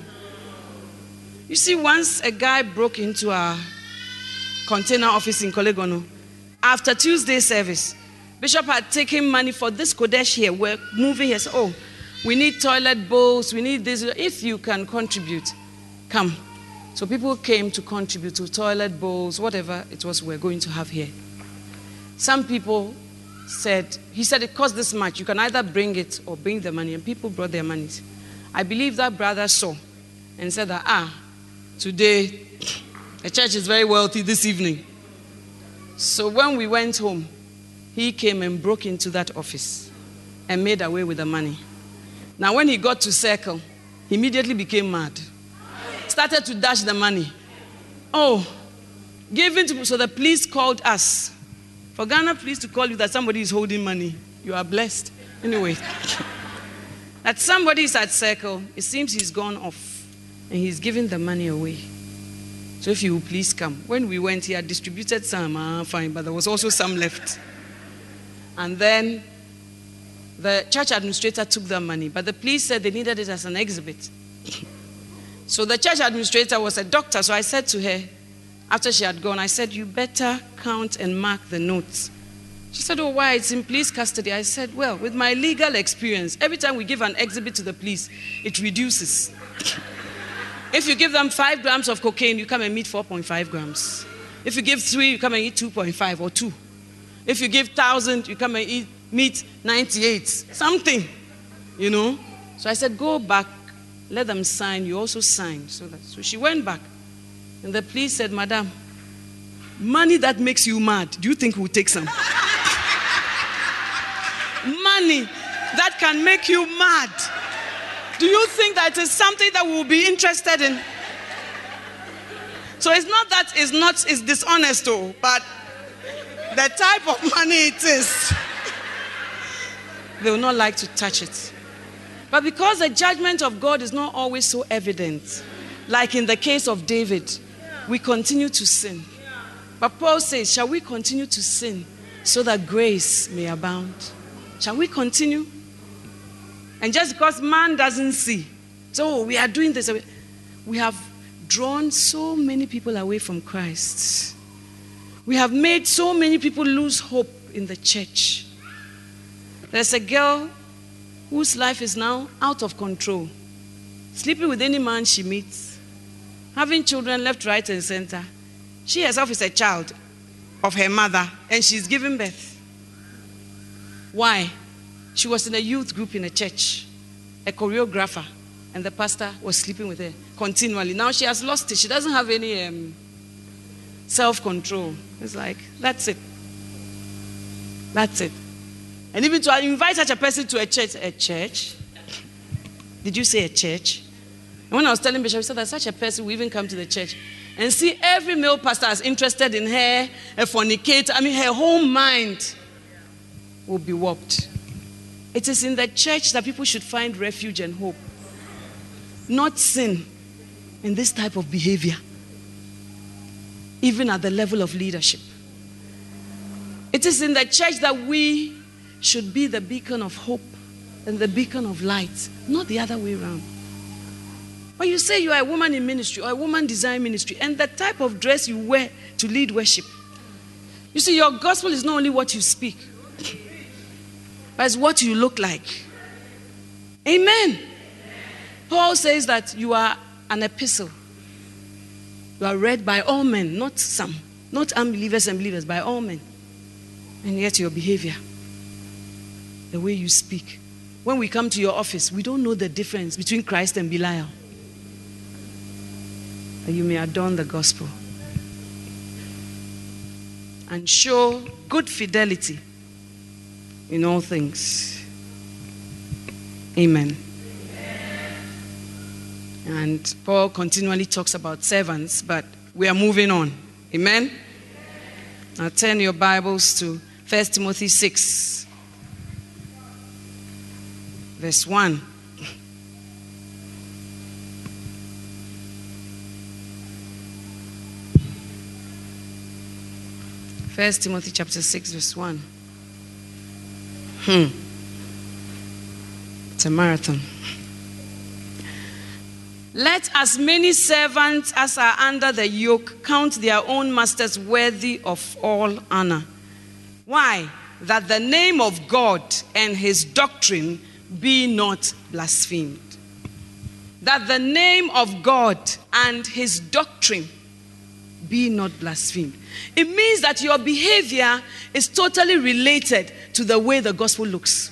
You see, once a guy broke into our container office in Korle Gonno, after Tuesday service, Bishop had taken money for this Qodesh here. We're moving here. So, oh, we need toilet bowls, we need this. If you can contribute, come. So people came to contribute to toilet bowls, whatever it was we're going to have here. Some people said, he said it costs this much. You can either bring it or bring the money. And people brought their money. I believe that brother saw and said that, ah, today the church is very wealthy this evening. So when we went home, he came and broke into that office and made away with the money. Now, when he got to Circle, he immediately became mad. Started to dash the money. Oh, giving to so the police called us for Ghana police to call you that somebody is holding money, you are blessed. Anyway, that somebody is at circle, it seems he's gone off and he's giving the money away. So if you will please come. When we went, he had distributed some, ah, fine, but there was also some left. And then the church administrator took the money, but the police said they needed it as an exhibit. So the church administrator was a doctor, so I said to her, after she had gone, I said, You better count and mark the notes. She said, Oh, why? It's in police custody. I said, Well, with my legal experience, every time we give an exhibit to the police, it reduces. if you give them five grams of cocaine, you come and meet 4.5 grams. If you give three, you come and eat 2.5 or two. If you give 1,000, you come and eat, meet 98. Something, you know. So I said, Go back, let them sign. You also sign. So, that, so she went back. And the police said, Madam, money that makes you mad, do you think we'll take some? money that can make you mad. Do you think that is something that we'll be interested in? So it's not that it's not it's dishonest though, but the type of money it is, they will not like to touch it. But because the judgment of God is not always so evident, like in the case of David, we continue to sin. But Paul says, Shall we continue to sin so that grace may abound? Shall we continue? And just because man doesn't see, so we are doing this, we have drawn so many people away from Christ. We have made so many people lose hope in the church. There's a girl whose life is now out of control, sleeping with any man she meets having children left, right, and center. She herself is a child of her mother, and she's giving birth. Why? She was in a youth group in a church, a choreographer, and the pastor was sleeping with her continually. Now she has lost it. She doesn't have any um, self control. It's like, that's it. That's it. And even to invite such a person to a church, a church? Did you say a church? And when I was telling Bishop, he said that such a person will even come to the church and see every male pastor is interested in her, a fornicator. I mean, her whole mind will be warped. It is in the church that people should find refuge and hope, not sin in this type of behavior, even at the level of leadership. It is in the church that we should be the beacon of hope and the beacon of light, not the other way around. But you say you are a woman in ministry or a woman design ministry, and the type of dress you wear to lead worship. You see, your gospel is not only what you speak, but it's what you look like. Amen. Paul says that you are an epistle. You are read by all men, not some, not unbelievers and believers, by all men. And yet your behavior, the way you speak, when we come to your office, we don't know the difference between Christ and Belial. That you may adorn the gospel and show good fidelity in all things. Amen. And Paul continually talks about servants, but we are moving on. Amen. Now turn your Bibles to 1 Timothy 6, verse 1. First Timothy chapter 6, verse 1. Hmm. It's a marathon. Let as many servants as are under the yoke count their own masters worthy of all honor. Why? That the name of God and his doctrine be not blasphemed. That the name of God and his doctrine be not blasphemed. It means that your behavior is totally related to the way the gospel looks.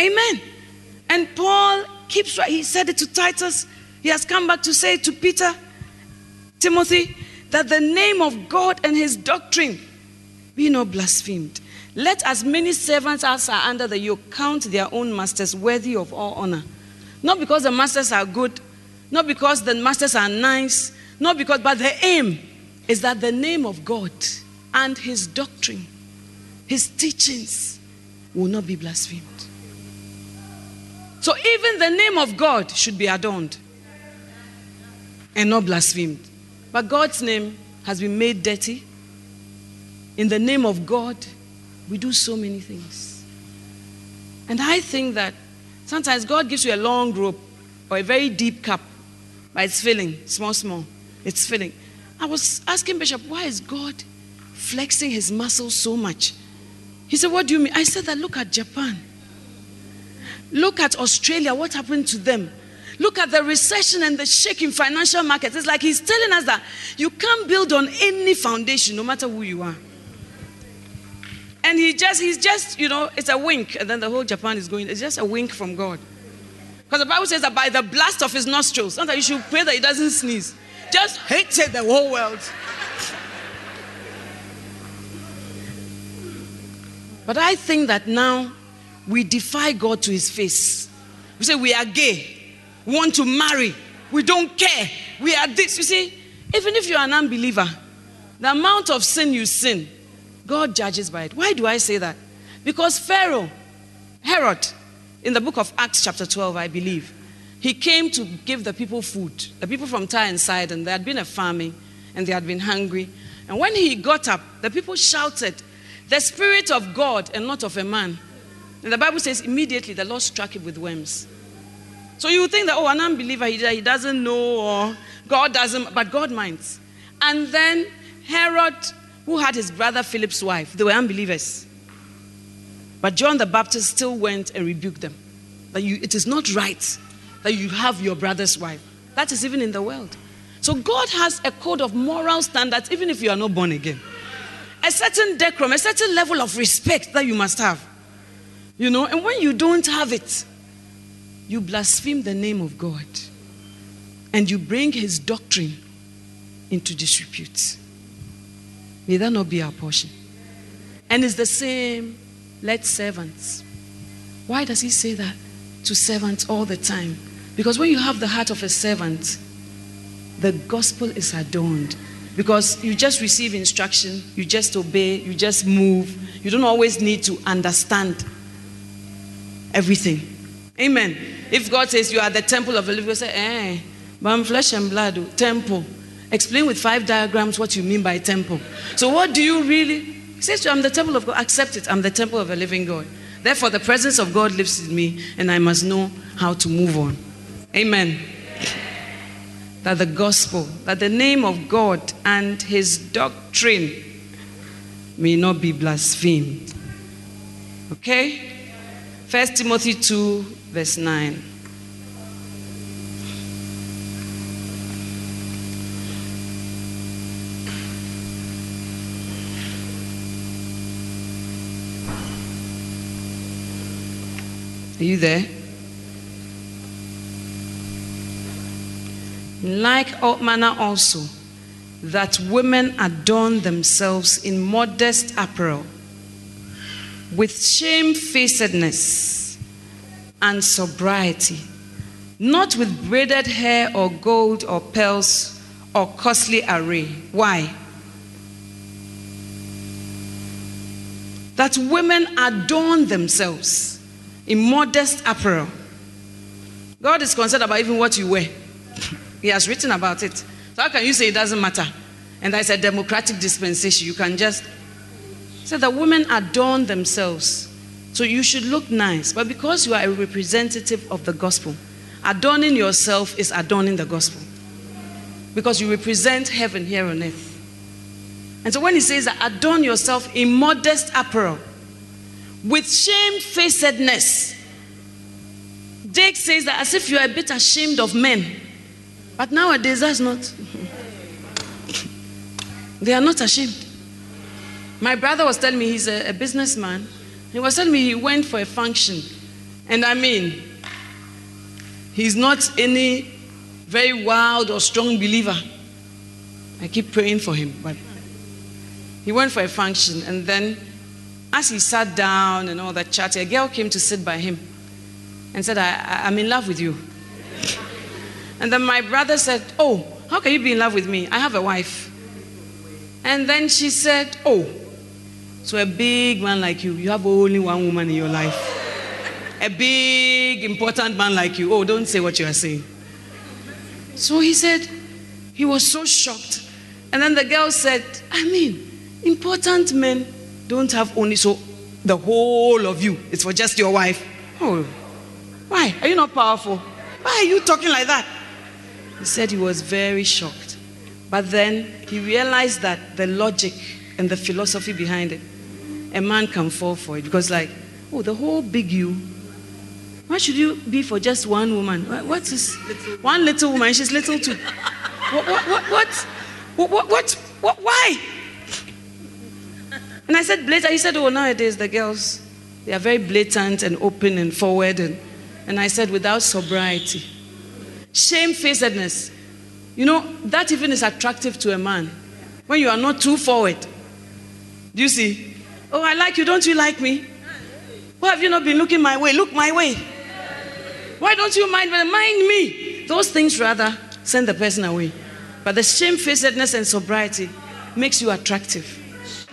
Amen. And Paul keeps he said it to Titus. He has come back to say to Peter, Timothy, that the name of God and his doctrine be not blasphemed. Let as many servants as are under the yoke count their own masters worthy of all honor. Not because the masters are good, not because the masters are nice, not because, but the aim is that the name of God and his doctrine, his teachings will not be blasphemed. So even the name of God should be adorned and not blasphemed. But God's name has been made dirty. In the name of God, we do so many things. And I think that sometimes God gives you a long rope or a very deep cup, but it's filling, small, small. It's filling. I was asking Bishop, why is God flexing his muscles so much? He said, What do you mean? I said that look at Japan. Look at Australia, what happened to them? Look at the recession and the shaking financial markets. It's like he's telling us that you can't build on any foundation, no matter who you are. And he just, he's just, you know, it's a wink, and then the whole Japan is going, it's just a wink from God. Because the Bible says that by the blast of his nostrils, sometimes you should pray that he doesn't sneeze just hated the whole world. But I think that now we defy God to his face. We say we are gay, we want to marry, we don't care, we are this. You see, even if you're an unbeliever, the amount of sin you sin, God judges by it. Why do I say that? Because Pharaoh, Herod, in the book of Acts, chapter 12, I believe, he came to give the people food. The people from Tyre and Sidon, there had been a famine and they had been hungry. And when he got up, the people shouted, The Spirit of God and not of a man. And the Bible says immediately the Lord struck him with worms. So you think that, oh, an unbeliever, he doesn't know, or God doesn't, but God minds. And then Herod, who had his brother Philip's wife, they were unbelievers. But John the Baptist still went and rebuked them. That you, it is not right that you have your brother's wife. That is even in the world. So God has a code of moral standards, even if you are not born again. A certain decorum, a certain level of respect that you must have. You know, and when you don't have it, you blaspheme the name of God and you bring his doctrine into disrepute. May that not be our portion. And it's the same, let servants. Why does he say that to servants all the time? Because when you have the heart of a servant, the gospel is adorned. Because you just receive instruction, you just obey, you just move. You don't always need to understand everything. Amen. If God says you are the temple of the living, God say, eh, but I'm flesh and blood, oh, temple. Explain with five diagrams what you mean by temple. So what do you really? He says, I'm the temple of God. Accept it. I'm the temple of a living God. Therefore, the presence of God lives in me, and I must know how to move on. Amen. That the gospel, that the name of God and his doctrine may not be blasphemed. Okay? First Timothy 2, verse 9. Are you there? Like all manner also, that women adorn themselves in modest apparel, with shamefacedness and sobriety, not with braided hair or gold or pearls or costly array. Why? That women adorn themselves in modest apparel. God is concerned about even what you wear. he has written about it. So how can you say it doesn't matter? And that's a democratic dispensation. You can just say that women adorn themselves. So you should look nice. But because you are a representative of the gospel, adorning yourself is adorning the gospel. Because you represent heaven here on earth. And so when he says that adorn yourself in modest apparel, with shamefacedness, Jake says that as if you're a bit ashamed of men. But nowadays, that's not. they are not ashamed. My brother was telling me he's a, a businessman. He was telling me he went for a function. And I mean, he's not any very wild or strong believer. I keep praying for him, but he went for a function, and then as he sat down and all that chat, a girl came to sit by him and said, I, am in love with you. And then my brother said, Oh, how can you be in love with me? I have a wife. And then she said, Oh, so a big man like you, you have only one woman in your life. A big, important man like you. Oh, don't say what you are saying. So he said, he was so shocked. And then the girl said, I mean, Important men don't have only so the whole of you. It's for just your wife. Oh, why? Are you not powerful? Why are you talking like that? He said he was very shocked. But then he realized that the logic and the philosophy behind it, a man can fall for it. Because, like, oh, the whole big you, why should you be for just one woman? What is little one little woman? She's little too. What? What? What? What? What? What? what, what why? And I said, blatant. He said, oh, nowadays the girls, they are very blatant and open and forward. And, and I said, without sobriety, shamefacedness. You know, that even is attractive to a man when you are not too forward. Do you see? Oh, I like you. Don't you like me? Why have you not been looking my way? Look my way. Why don't you mind? Mind me. Those things rather send the person away. But the shamefacedness and sobriety makes you attractive.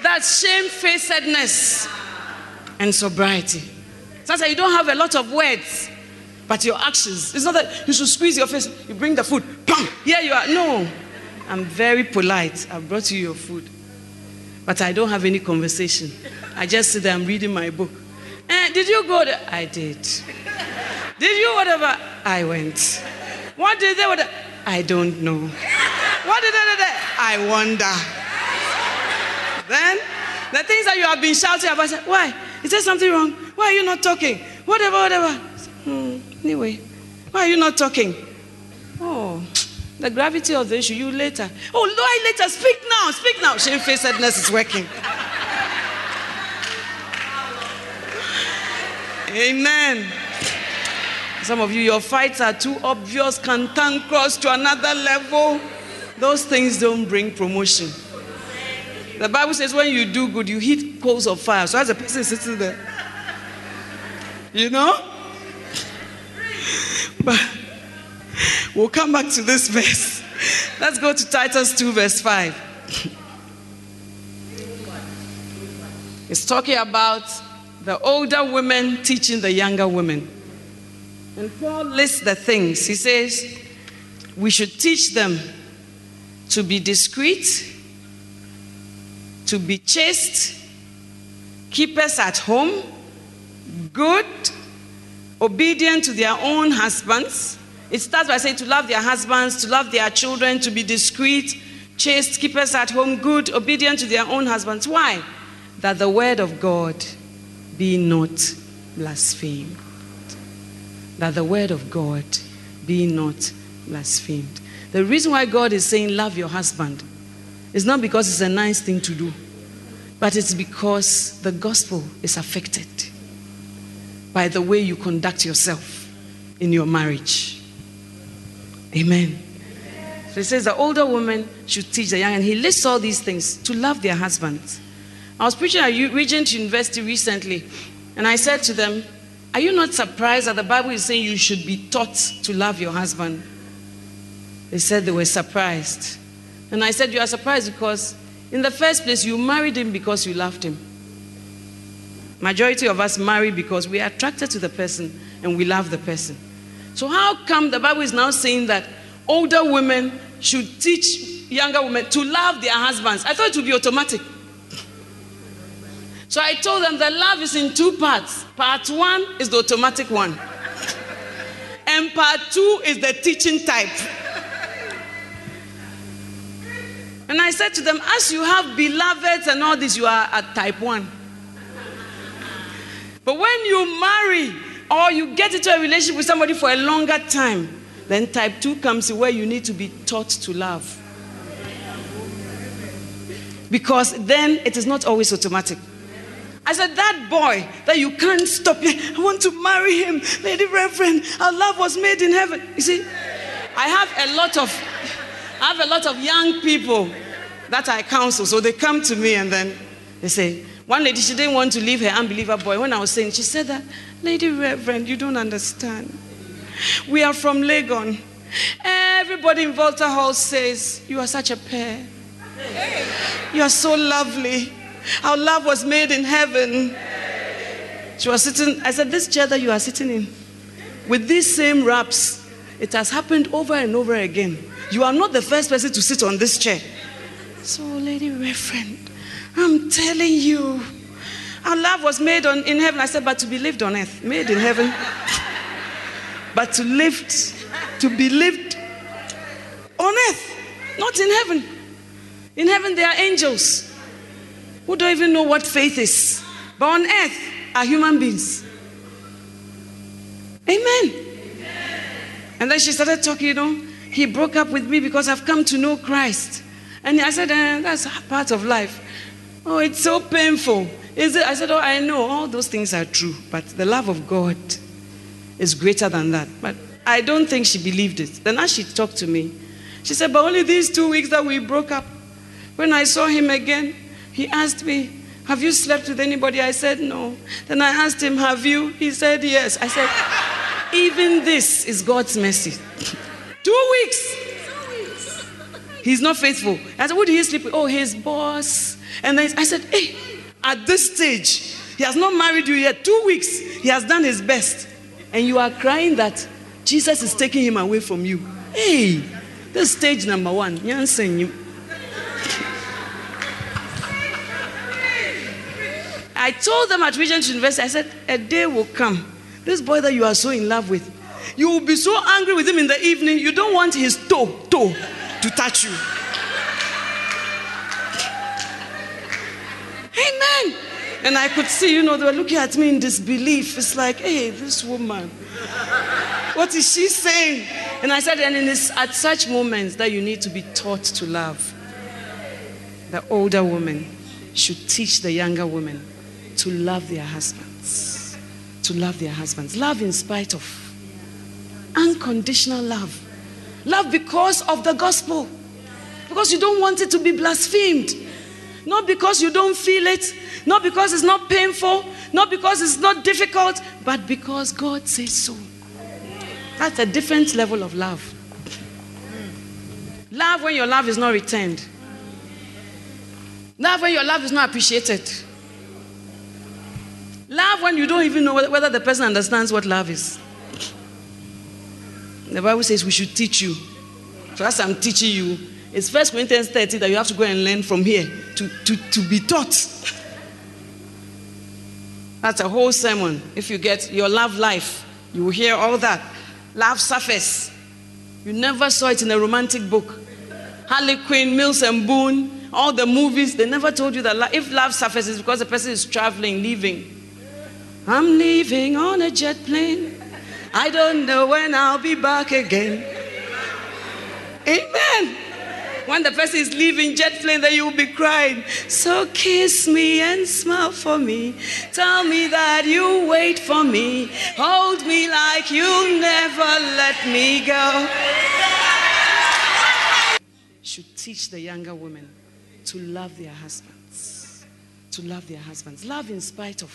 That's shamefacedness and sobriety. Sometimes you don't have a lot of words, but your actions. It's not that you should squeeze your face, you bring the food, bam, here you are. No, I'm very polite. I brought you your food. But I don't have any conversation. I just sit there, I'm reading my book. Eh, did you go there? I did. Did you whatever? I went. What did they? What? I don't know. What did they? I wonder. Then the things that you have been shouting about, say, why? Is there something wrong? Why are you not talking? Whatever, whatever. Hmm, anyway, why are you not talking? Oh, the gravity of the issue, you later. Oh, why later? Speak now, speak now. Shamefacedness is working. Amen. Some of you, your fights are too obvious, cantankerous to another level. Those things don't bring promotion. The Bible says when you do good, you hit coals of fire. So as a person sitting there, you know? But we'll come back to this verse. Let's go to Titus 2, verse 5. It's talking about the older women teaching the younger women. And Paul lists the things. He says, we should teach them to be discreet, to be chaste, keepers at home, good, obedient to their own husbands. It starts by saying to love their husbands, to love their children, to be discreet, chaste, keepers at home, good, obedient to their own husbands. Why? That the word of God be not blasphemed. That the word of God be not blasphemed. The reason why God is saying, Love your husband it's not because it's a nice thing to do, but it's because the gospel is affected. by the way you conduct yourself in your marriage. Amen. So he says the older woman should teach the young, and he lists all these things to love their husbands. I was preaching at Regent University recently, and I said to them, Are you not surprised that the Bible is saying you should be taught to love your husband? They said they were surprised. And I said, You are surprised because, in the first place, you married him because you loved him. Majority of us marry because we are attracted to the person and we love the person. So, how come the Bible is now saying that older women should teach younger women to love their husbands? I thought it would be automatic. So I told them that love is in two parts. Part one is the automatic one, and part two is the teaching type. And I said to them, as you have beloveds and all this, you are at type one. But when you marry or you get into a relationship with somebody for a longer time, then type two comes where you need to be taught to love. Because then it is not always automatic. I said, that boy that you can't stop, I want to marry him. Lady Reverend, our love was made in heaven. You see, I have a lot of I have a lot of young people that I counsel. So they come to me and then they say, one lady, she didn't want to leave her unbeliever boy. When I was saying, she said that, Lady Reverend, you don't understand. We are from Legon. Everybody in Volta Hall says, You are such a pair. You are so lovely. Our love was made in heaven. She was sitting, I said, This chair that you are sitting in, with these same wraps, it has happened over and over again. You are not the first person to sit on this chair. So, Lady Reverend, I'm telling you, our love was made on, in heaven. I said, but to be lived on earth, made in heaven. but to live, to be lived on earth, not in heaven. In heaven, there are angels who don't even know what faith is. But on earth are human beings. Amen. And then she started talking, you know, he broke up with me because I've come to know Christ. And I said, eh, that's part of life. Oh, it's so painful. Is it? I said, Oh, I know all those things are true, but the love of God is greater than that. But I don't think she believed it. Then as she talked to me, she said, But only these two weeks that we broke up, when I saw him again, he asked me, Have you slept with anybody? I said, No. Then I asked him, Have you? He said, Yes. I said, Even this is God's mercy. two weeks. He's not faithful. I said, Who did he sleep with? Oh, his boss. And then I said, Hey, at this stage, he has not married you yet. Two weeks, he has done his best. And you are crying that Jesus is taking him away from you. Hey, this stage number one. You. I told them at Regent University, I said, a day will come. This boy that you are so in love with, you will be so angry with him in the evening, you don't want his toe, toe to touch you. Amen. And I could see, you know, they were looking at me in disbelief. It's like, hey, this woman, what is she saying? And I said, and it's at such moments that you need to be taught to love. The older woman should teach the younger women to love their husbands. To love their husbands. Love in spite of. Unconditional love. Love because of the gospel. Because you don't want it to be blasphemed. Not because you don't feel it, not because it's not painful, not because it's not difficult, but because God says so. That's a different level of love. Love when your love is not returned. Love when your love is not appreciated. Love when you don't even know whether the person understands what love is. The Bible says we should teach you. So as I'm teaching you, it's First Corinthians 30 that you have to go and learn from here to, to, to be taught. That's a whole sermon. If you get your love life, you will hear all that. Love surface. You never saw it in a romantic book. Harley Quinn, Mills and Boon, all the movies, they never told you that if love surfaces because the person is traveling, leaving. I'm leaving on a jet plane. I don't know when I'll be back again. Amen. When the person is leaving jet plane, then you will be crying. So kiss me and smile for me. Tell me that you wait for me. Hold me like you'll never let me go. Should teach the younger women to love their husbands. To love their husbands. Love in spite of.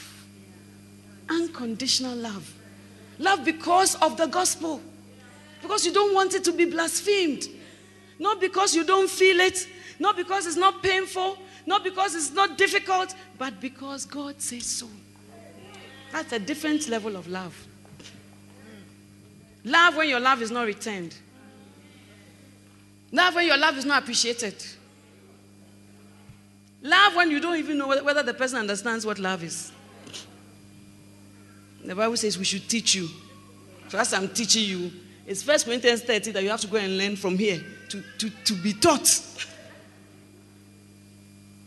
Unconditional love. Love because of the gospel. Because you don't want it to be blasphemed. Not because you don't feel it, not because it's not painful, not because it's not difficult, but because God says so. That's a different level of love. Love when your love is not returned. Love when your love is not appreciated. Love when you don't even know whether the person understands what love is. The Bible says we should teach you. So as I'm teaching you, it's First Corinthians 30 that you have to go and learn from here to, to, to be taught.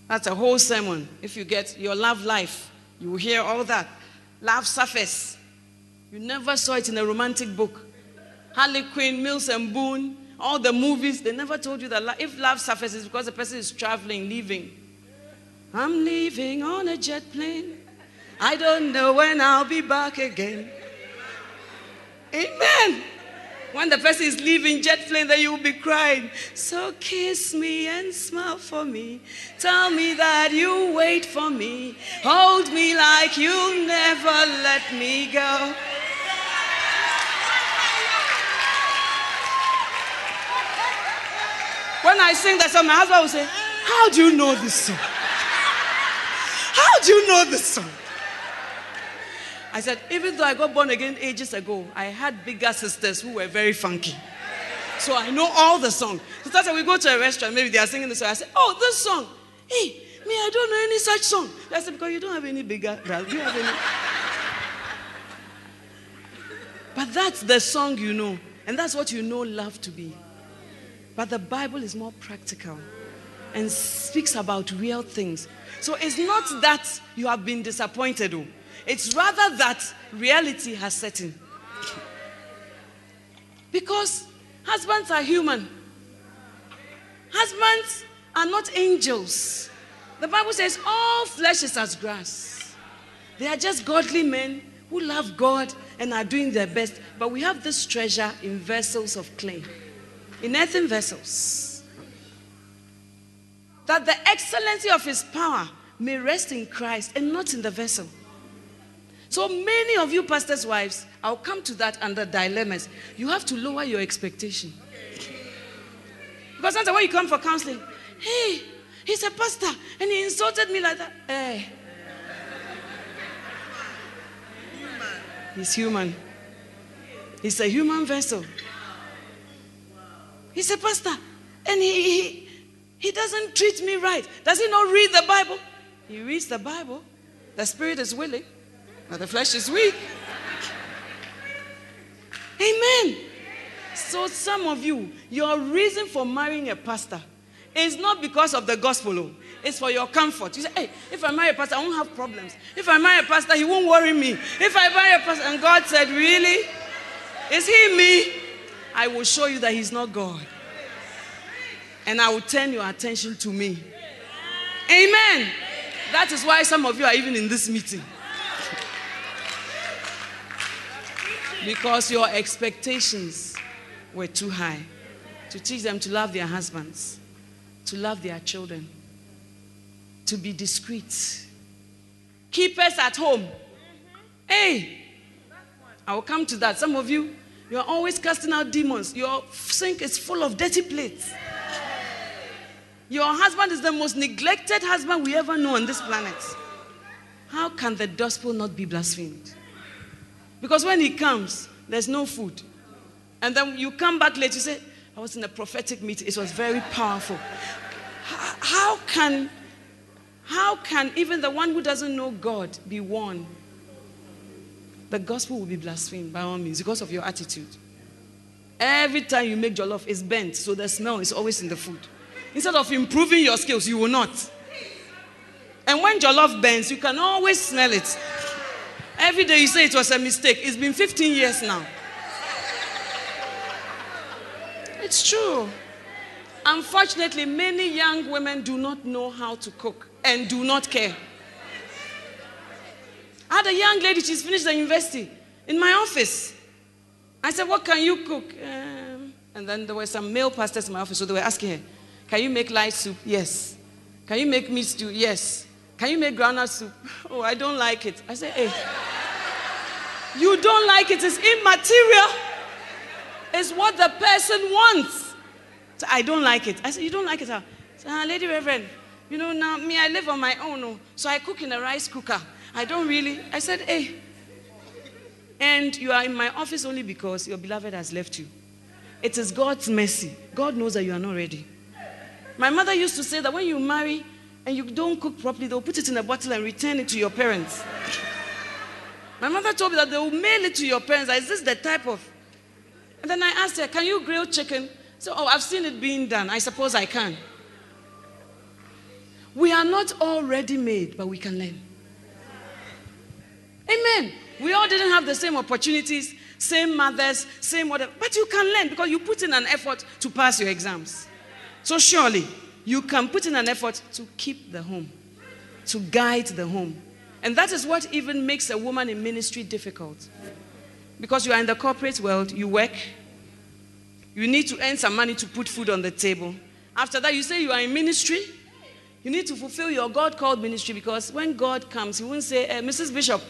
That's a whole sermon. If you get your love life, you will hear all that. Love surface. You never saw it in a romantic book. Harley Quinn, Mills and Boon, all the movies, they never told you that if love surfaces because the person is traveling, leaving. I'm leaving on a jet plane. I don't know when I'll be back again. Amen. When the person is leaving jet plane, then you will be crying. So kiss me and smile for me. Tell me that you wait for me. Hold me like you'll never let me go. When I sing that song, my husband will say, How do you know this song? How do you know this song? I said, even though I got born again ages ago, I had bigger sisters who were very funky. So I know all the songs. So that's why we go to a restaurant, maybe they are singing the song. I say, oh, this song. Hey, me, I don't know any such song. I said, because you don't have any bigger brothers. You have any. but that's the song you know. And that's what you know love to be. But the Bible is more practical and speaks about real things. So it's not that you have been disappointed. Oh. It's rather that reality has set in. Because husbands are human, husbands are not angels. The Bible says all flesh is as grass. They are just godly men who love God and are doing their best. But we have this treasure in vessels of clay, in earthen vessels. That the excellency of his power may rest in Christ and not in the vessel. So many of you, pastors' wives, I'll come to that under dilemmas. You have to lower your expectation. Because sometimes when you come for counseling, hey, he's a pastor and he insulted me like that. Hey. Eh. He's human. He's a human vessel. He's a pastor and he, he, he doesn't treat me right. Does he not read the Bible? He reads the Bible. The spirit is willing. But the flesh is weak. Amen. So, some of you, your reason for marrying a pastor is not because of the gospel, oh. it's for your comfort. You say, hey, if I marry a pastor, I won't have problems. If I marry a pastor, he won't worry me. If I marry a pastor, and God said, Really? Is he me? I will show you that he's not God. And I will turn your attention to me. Amen. That is why some of you are even in this meeting. Because your expectations were too high. To teach them to love their husbands, to love their children, to be discreet. Keep us at home. Hey, I will come to that. Some of you, you're always casting out demons. Your sink is full of dirty plates. Your husband is the most neglected husband we ever know on this planet. How can the gospel not be blasphemed? Because when he comes, there's no food. And then you come back late, you say, I was in a prophetic meeting. It was very powerful. How can, how can even the one who doesn't know God be warned? The gospel will be blasphemed by all means because of your attitude. Every time you make jollof, it's bent, so the smell is always in the food. Instead of improving your skills, you will not. And when jollof bends, you can always smell it. Every day you say it was a mistake. It's been 15 years now. It's true. Unfortunately, many young women do not know how to cook and do not care. I had a young lady, she's finished the university, in my office. I said, What can you cook? Um, and then there were some male pastors in my office, so they were asking her, Can you make light soup? Yes. Can you make meat stew? Yes. Can you make groundnut soup? Oh, I don't like it. I said, Hey, you don't like it, it's immaterial. It's what the person wants. So I don't like it. I said, You don't like it? I ah, Lady Reverend, you know, now me, I live on my own, oh, so I cook in a rice cooker. I don't really. I said, Hey, and you are in my office only because your beloved has left you. It is God's mercy. God knows that you are not ready. My mother used to say that when you marry and you don't cook properly, they'll put it in a bottle and return it to your parents. My mother told me that they will mail it to your parents. Is this the type of? And then I asked her, Can you grill chicken? So, oh, I've seen it being done. I suppose I can. We are not all ready made, but we can learn. Amen. We all didn't have the same opportunities, same mothers, same whatever. But you can learn because you put in an effort to pass your exams. So surely you can put in an effort to keep the home, to guide the home. And that is what even makes a woman in ministry difficult. Because you are in the corporate world, you work, you need to earn some money to put food on the table. After that, you say you are in ministry, you need to fulfill your God called ministry because when God comes, He won't say, eh, Mrs. Bishop,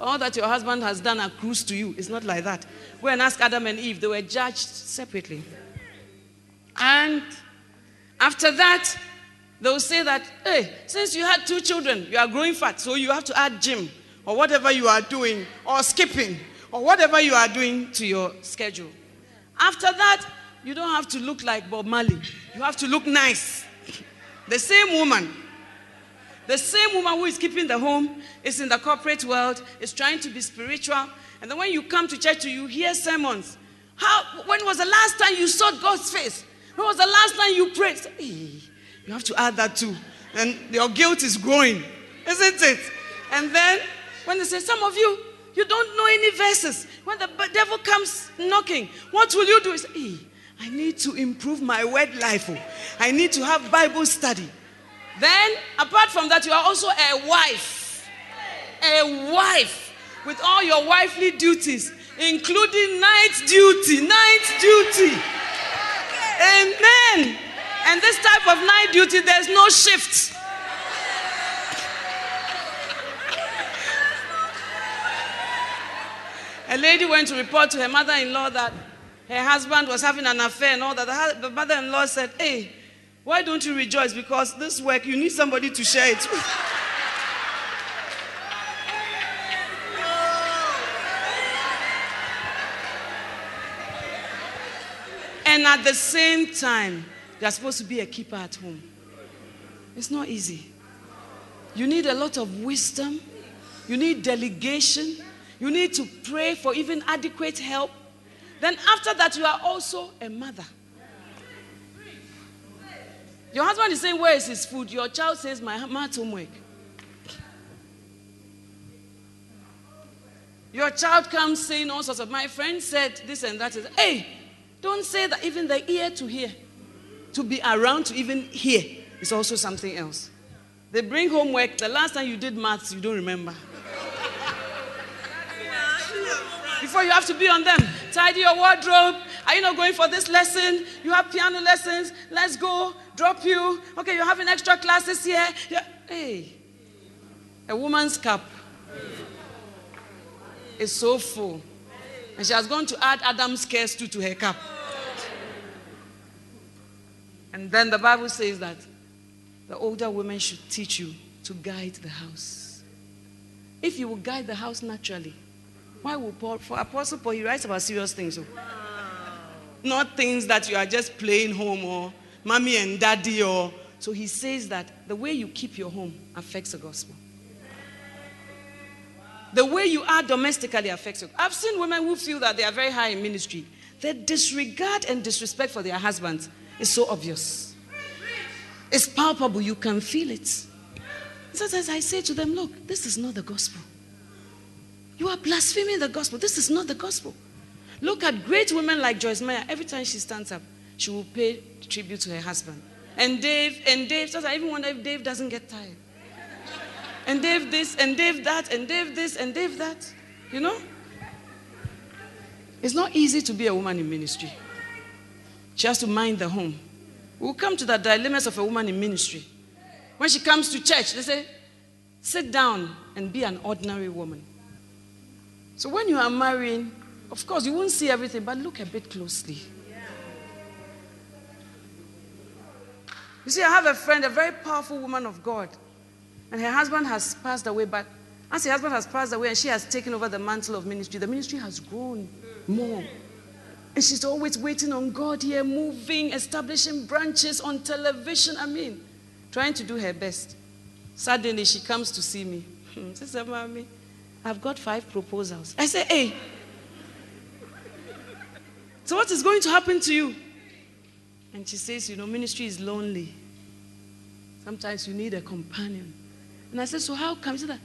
all that your husband has done accrues to you. It's not like that. Go and ask Adam and Eve, they were judged separately. And after that, they'll say that, hey, since you had two children, you are growing fat, so you have to add gym or whatever you are doing, or skipping, or whatever you are doing to your schedule. After that, you don't have to look like Bob Marley. You have to look nice. The same woman the same woman who is keeping the home is in the corporate world, is trying to be spiritual. And then when you come to church, you hear sermons. How, when was the last time you saw God's face? When was the last time you prayed? Hey, you have to add that too. And your guilt is growing, isn't it? And then when they say, Some of you, you don't know any verses. When the devil comes knocking, what will you do? Say, hey, I need to improve my word life. Oh. I need to have Bible study. Then, apart from that, you are also a wife. A wife with all your wifely duties, including night duty. Night duty. Amen. And this type of night duty, there's no shift. A lady went to report to her mother in law that her husband was having an affair and all that. The mother in law said, Hey, why don't you rejoice? Because this work, you need somebody to share it with. And at the same time, you're supposed to be a keeper at home. It's not easy. You need a lot of wisdom, you need delegation, you need to pray for even adequate help. Then, after that, you are also a mother. Your husband is saying, Where is his food? Your child says, My math homework. Your child comes saying all sorts of, My friend said this and that. Hey, don't say that even the ear to hear, to be around to even hear is also something else. They bring homework. The last time you did maths, you don't remember. Before you have to be on them, tidy your wardrobe. Are you not going for this lesson? You have piano lessons. Let's go drop you. Okay, you're having extra classes here. Yeah. Hey, a woman's cup is so full. And she has gone to add Adam's curse too to her cup. And then the Bible says that the older women should teach you to guide the house. If you will guide the house naturally, why will Paul, for Apostle Paul, he writes about serious things. Oh. So. Not things that you are just playing home or mommy and daddy or so he says that the way you keep your home affects the gospel. The way you are domestically affects you. I've seen women who feel that they are very high in ministry. Their disregard and disrespect for their husbands is so obvious. It's palpable. You can feel it. Sometimes I say to them, look, this is not the gospel. You are blaspheming the gospel. This is not the gospel. Look at great women like Joyce Meyer. Every time she stands up, she will pay tribute to her husband. And Dave, and Dave, I even wonder if Dave doesn't get tired. And Dave this, and Dave that, and Dave this, and Dave that. You know? It's not easy to be a woman in ministry. She has to mind the home. We'll come to the dilemmas of a woman in ministry. When she comes to church, they say, sit down and be an ordinary woman. So when you are marrying, of course, you won't see everything, but look a bit closely. You see, I have a friend, a very powerful woman of God, and her husband has passed away, but as her husband has passed away and she has taken over the mantle of ministry, the ministry has grown more. And she's always waiting on God here, moving, establishing branches on television. I mean, trying to do her best. Suddenly she comes to see me. She said, Mommy, I've got five proposals. I said, Hey, so what is going to happen to you? And she says, You know, ministry is lonely. Sometimes you need a companion. And I said, So how come? She said,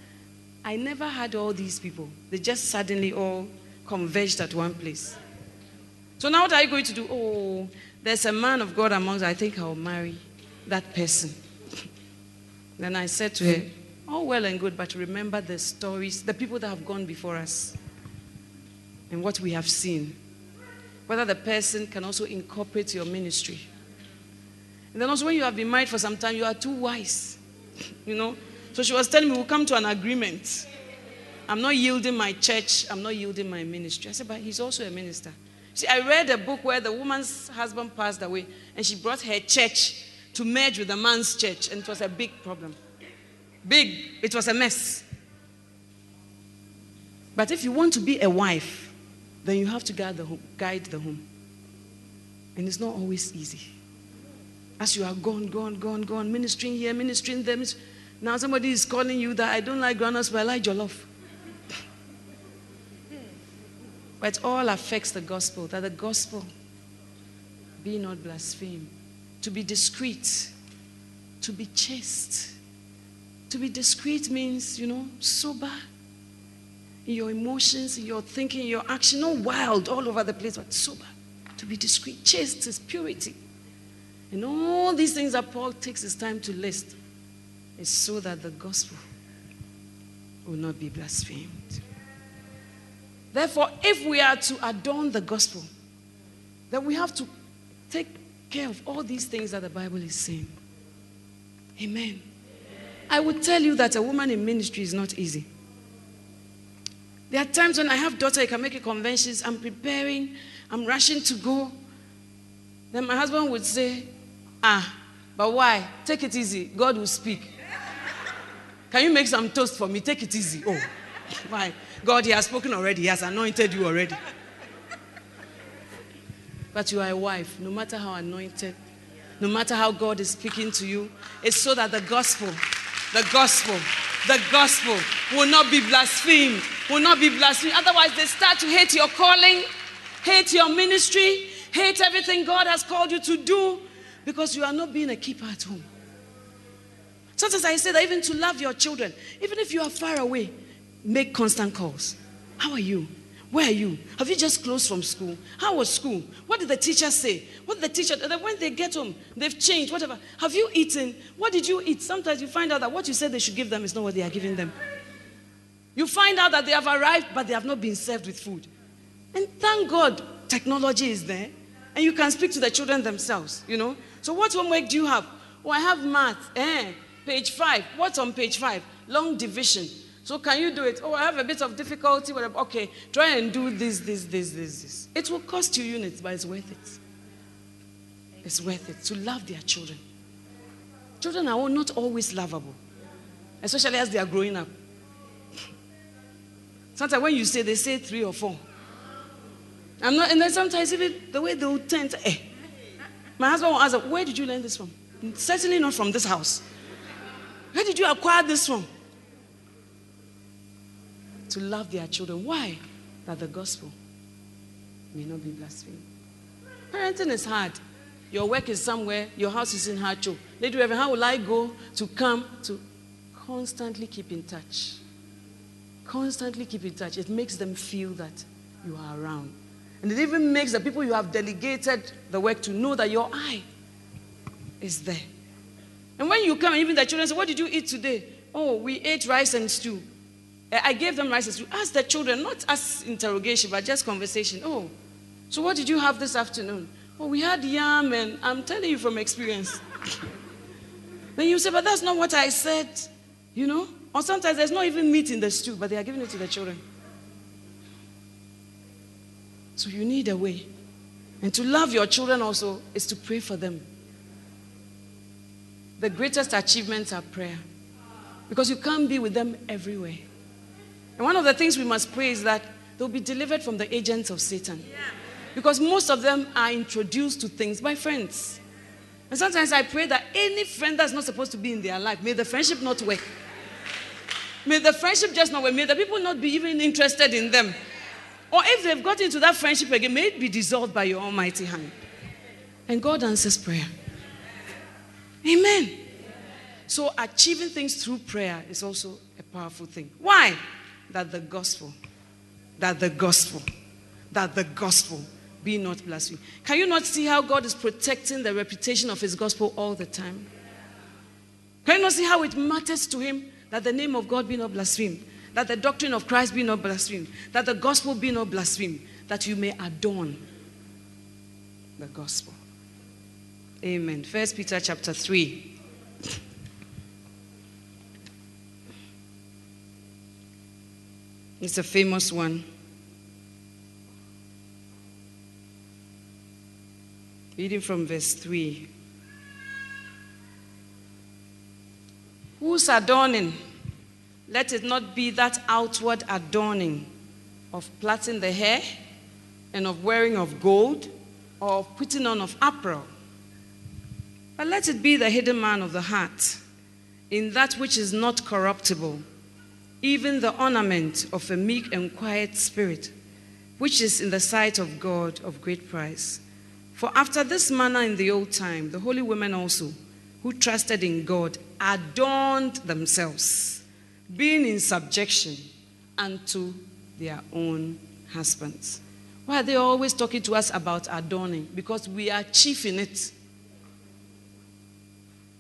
I never had all these people. They just suddenly all converged at one place. So now what are you going to do? Oh, there's a man of God amongst us. I think I'll marry that person. then I said to her, all well and good, but remember the stories, the people that have gone before us, and what we have seen. Whether the person can also incorporate your ministry. And then also, when you have been married for some time, you are too wise. you know? So she was telling me, we'll come to an agreement. I'm not yielding my church, I'm not yielding my ministry. I said, but he's also a minister. See, I read a book where the woman's husband passed away and she brought her church to merge with the man's church, and it was a big problem. Big, it was a mess. But if you want to be a wife, then you have to guide the home. Guide the home. And it's not always easy. As you are gone, gone, gone, gone, ministering here, ministering there. Now somebody is calling you that I don't like granules, but I like jollof. But it all affects the gospel, that the gospel be not blasphemed. To be discreet, to be chaste. To be discreet means, you know, sober in your emotions, in your thinking, in your action, not wild all over the place, but sober. To be discreet, chaste is purity. And all these things that Paul takes his time to list is so that the gospel will not be blasphemed. Therefore, if we are to adorn the gospel, then we have to take care of all these things that the Bible is saying. Amen. I would tell you that a woman in ministry is not easy. There are times when I have daughter, I can make a conventions, I'm preparing, I'm rushing to go. Then my husband would say, Ah, but why? Take it easy. God will speak. Can you make some toast for me? Take it easy. Oh, why? God, He has spoken already. He has anointed you already. But you are a wife, no matter how anointed, no matter how God is speaking to you, it's so that the gospel, the gospel, the gospel will not be blasphemed, will not be blasphemed. Otherwise, they start to hate your calling, hate your ministry, hate everything God has called you to do because you are not being a keeper at home. Sometimes I say that even to love your children, even if you are far away, make constant calls. How are you? Where are you? Have you just closed from school? How was school? What did the teacher say? What did the teacher, when they get home, they've changed, whatever. Have you eaten? What did you eat? Sometimes you find out that what you said they should give them is not what they are giving them. You find out that they have arrived, but they have not been served with food. And thank God technology is there, and you can speak to the children themselves, you know. So what homework do you have? Oh, I have math. Eh, page five. What's on page five? Long division. So can you do it? Oh, I have a bit of difficulty. Whatever. Okay, try and do this, this, this, this, this. It will cost you units, but it's worth it. It's worth it to love their children. Children are not always lovable, especially as they are growing up. Sometimes when you say, they say three or four. I'm not, and then sometimes even the way they will tend to, eh. My husband will ask, where did you learn this from? Certainly not from this house. Where did you acquire this from? To love their children. Why? That the gospel may not be blasphemed. Parenting is hard. Your work is somewhere, your house is in Haatso. Lady Reverend, how will I go to come to constantly keep in touch? Constantly keep in touch. It makes them feel that you are around. And it even makes the people you have delegated the work to know that your eye is there. And when you come, even the children say, What did you eat today? Oh, we ate rice and stew. Eh, I gave them rice and stew. Ask the children, not as interrogation, but just conversation. Oh, so what did you have this afternoon? Oh, we had yam, and I'm telling you from experience. then you say, But that's not what I said. You know? Or sometimes there's not even meat in the stew, but they are giving it to the children. So you need a way. And to love your children also is to pray for them. The greatest achievements are prayer. Because you can't be with them everywhere. And one of the things we must pray is that they'll be delivered from the agents of Satan. Because most of them are introduced to things by friends. And sometimes I pray that any friend that's not supposed to be in their life, may the friendship not work. May the friendship just not work. May the people not be even interested in them. Or if they've got into that friendship again, may it be dissolved by your almighty hand. And God answers prayer. Amen. So achieving things through prayer is also a powerful thing. Why? That the gospel, that the gospel, that the gospel be not blasphemed. Can you not see how God is protecting the reputation of his gospel all the time? Can you not see how it matters to him that the name of God be not blasphemed? that the doctrine of Christ be not blasphemed, that the gospel be not blasphemed, that you may adorn the gospel. Amen. First Peter chapter 3. It's a famous one. Reading from verse 3. Who's adorning? Let it not be that outward adorning of plaiting the hair and of wearing of gold or of putting on of apparel. But let it be the hidden man of the heart, in that which is not corruptible, even the ornament of a meek and quiet spirit, which is in the sight of God of great price. For after this manner in the old time, the holy women also, who trusted in God, adorned themselves being in subjection unto their own husbands. Why are they always talking to us about adorning? Because we are chief in it.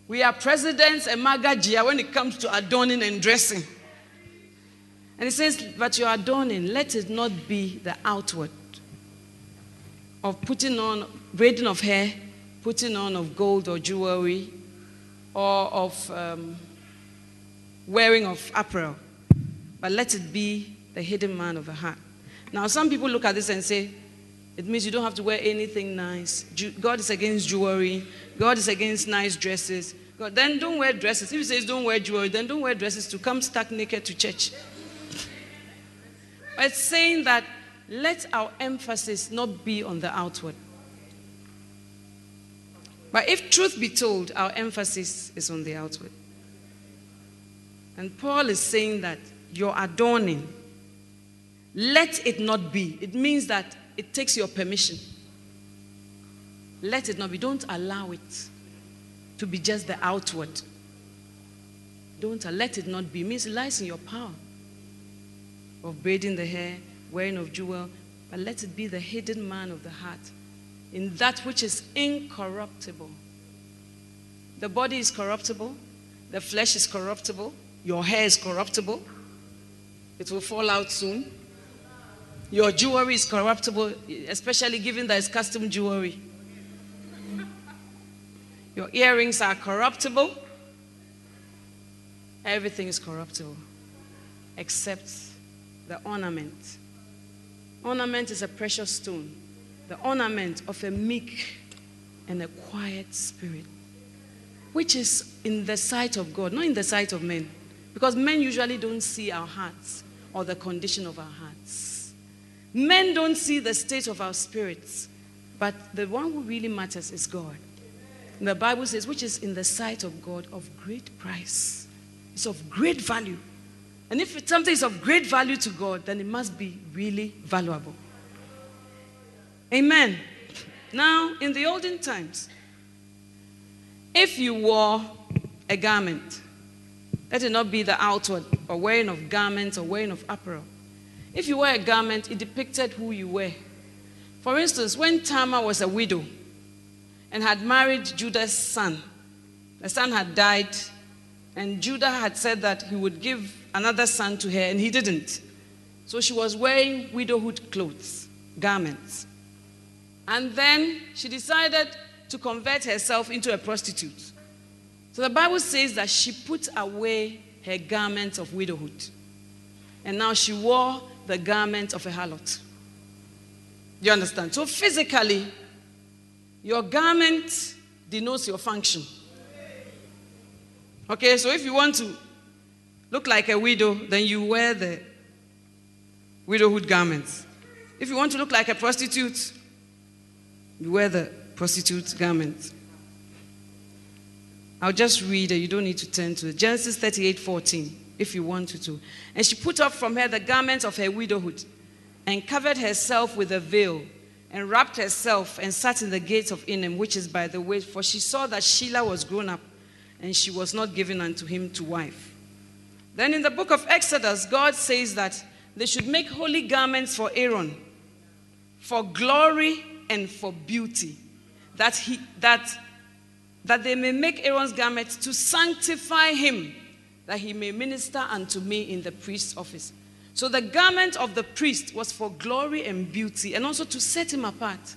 We are presidents and magagia when it comes to adorning and dressing. And he says, But your adorning, let it not be the outward of putting on, braiding of hair, putting on of gold or jewelry, or of um, wearing of apparel, but let it be the hidden man of the heart. Now, some people look at this and say, it means you don't have to wear anything nice. God is against jewelry. God is against nice dresses. God, then don't wear dresses. If he says don't wear jewelry, then don't wear dresses to come stuck naked to church. But it's saying that let our emphasis not be on the outward. But if truth be told, our emphasis is on the outward. And Paul is saying that your adorning, let it not be. It means that it takes your permission. Let it not be. Don't allow it to be just the outward. Don't let it not be. It means it lies in your power of braiding the hair, wearing of jewel, but let it be the hidden man of the heart in that which is incorruptible. The body is corruptible, the flesh is corruptible, your hair is corruptible, it will fall out soon. Your jewelry is corruptible, especially given that it's custom jewelry. Your earrings are corruptible. Everything is corruptible except the ornament. Ornament is a precious stone, the ornament of a meek and a quiet spirit, which is in the sight of God, not in the sight of men. Because men usually don't see our hearts or the condition of our hearts. Men don't see the state of our spirits, but the one who really matters is God. The Bible says, which is in the sight of God of great price. It's of great value. And if something is of great value to God, then it must be really valuable. Amen. Now, in the olden times, if you wore a garment, let it not be the outward or wearing of garments or wearing of apparel. If you wear a garment, it depicted who you were. For instance, when Tamar was a widow and had married Judah's son, the son had died, and Judah had said that he would give another son to her, and he didn't. So she was wearing widowhood clothes, garments. And then she decided to convert herself into a prostitute. So the Bible says that she put away her garment of widowhood. And now she wore the garment of a harlot. You understand? So physically, your garment denotes your function. Okay, so if you want to look like a widow, then you wear the widowhood garments. If you want to look like a prostitute, you wear the prostitute garments. I'll just read it. You don't need to turn to it. Genesis 38 14, if you want to. And she put off from her the garments of her widowhood and covered herself with a veil and wrapped herself and sat in the gates of Enaim, which is by the way, for she saw that Shelah was grown up and she was not given unto him to wife. Then in the book of Exodus, God says that they should make holy garments for Aaron, for glory and for beauty, that he that that they may make Aaron's garments to sanctify him, that he may minister unto me in the priest's office. So the garment of the priest was for glory and beauty, and also to set him apart,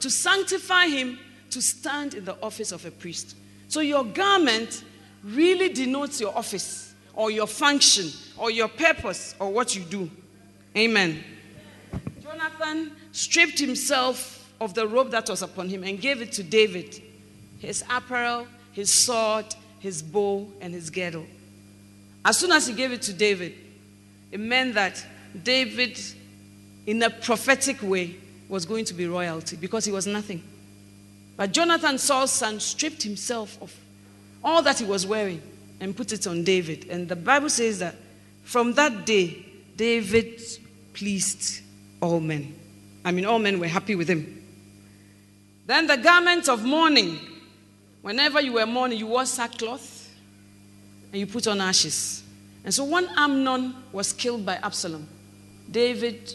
to sanctify him to stand in the office of a priest. So your garment really denotes your office, or your function, or your purpose, or what you do. Amen. Jonathan stripped himself of the robe that was upon him and gave it to David his apparel, his sword, his bow, and his girdle. As soon as he gave it to David, it meant that David, in a prophetic way, was going to be royalty because he was nothing. But Jonathan, Saul's son, stripped himself of all that he was wearing and put it on David. And the Bible says that from that day, David pleased all men. I mean, all men were happy with him. Then the garment of mourning Whenever you were mourning, you wore sackcloth and you put on ashes. And so when Amnon was killed by Absalom, David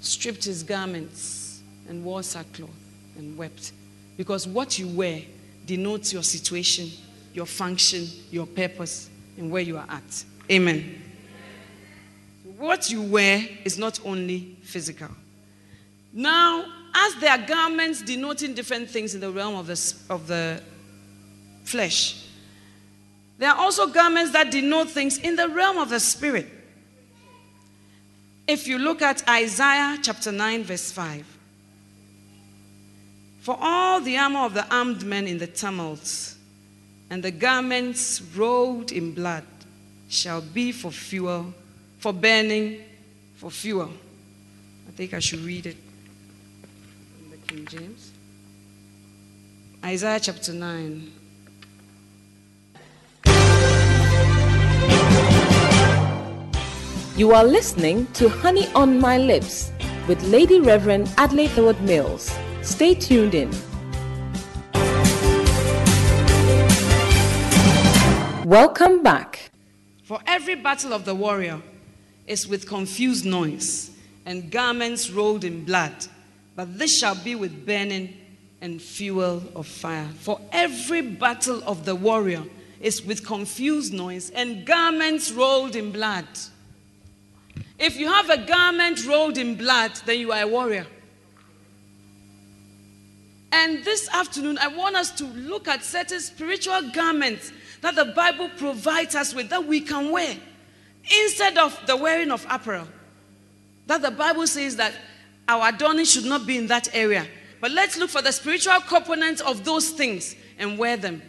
stripped his garments and wore sackcloth and wept. Because what you wear denotes your situation, your function, your purpose, and where you are at. Amen. What you wear is not only physical. Now, as there are garments denoting different things in the realm of the, of the flesh, there are also garments that denote things in the realm of the spirit. If you look at Isaiah chapter 9, verse 5, for all the armor of the armed men in the tumult, and the garments rolled in blood shall be for fuel, for burning, for fuel. I think I should read it. In the King James. Isaiah chapter 9. You are listening to Honey on My Lips with Lady Reverend Adelaide Heward Mills. Stay tuned in. Welcome back. For every battle of the warrior is with confused noise and garments rolled in blood but this shall be with burning and fuel of fire. For every battle of the warrior is with confused noise and garments rolled in blood. If you have a garment rolled in blood, then you are a warrior. And this afternoon, I want us to look at certain spiritual garments that the Bible provides us with that we can wear instead of the wearing of apparel. That the Bible says that our adorning should not be in that area. But let's look for the spiritual components of those things and wear them.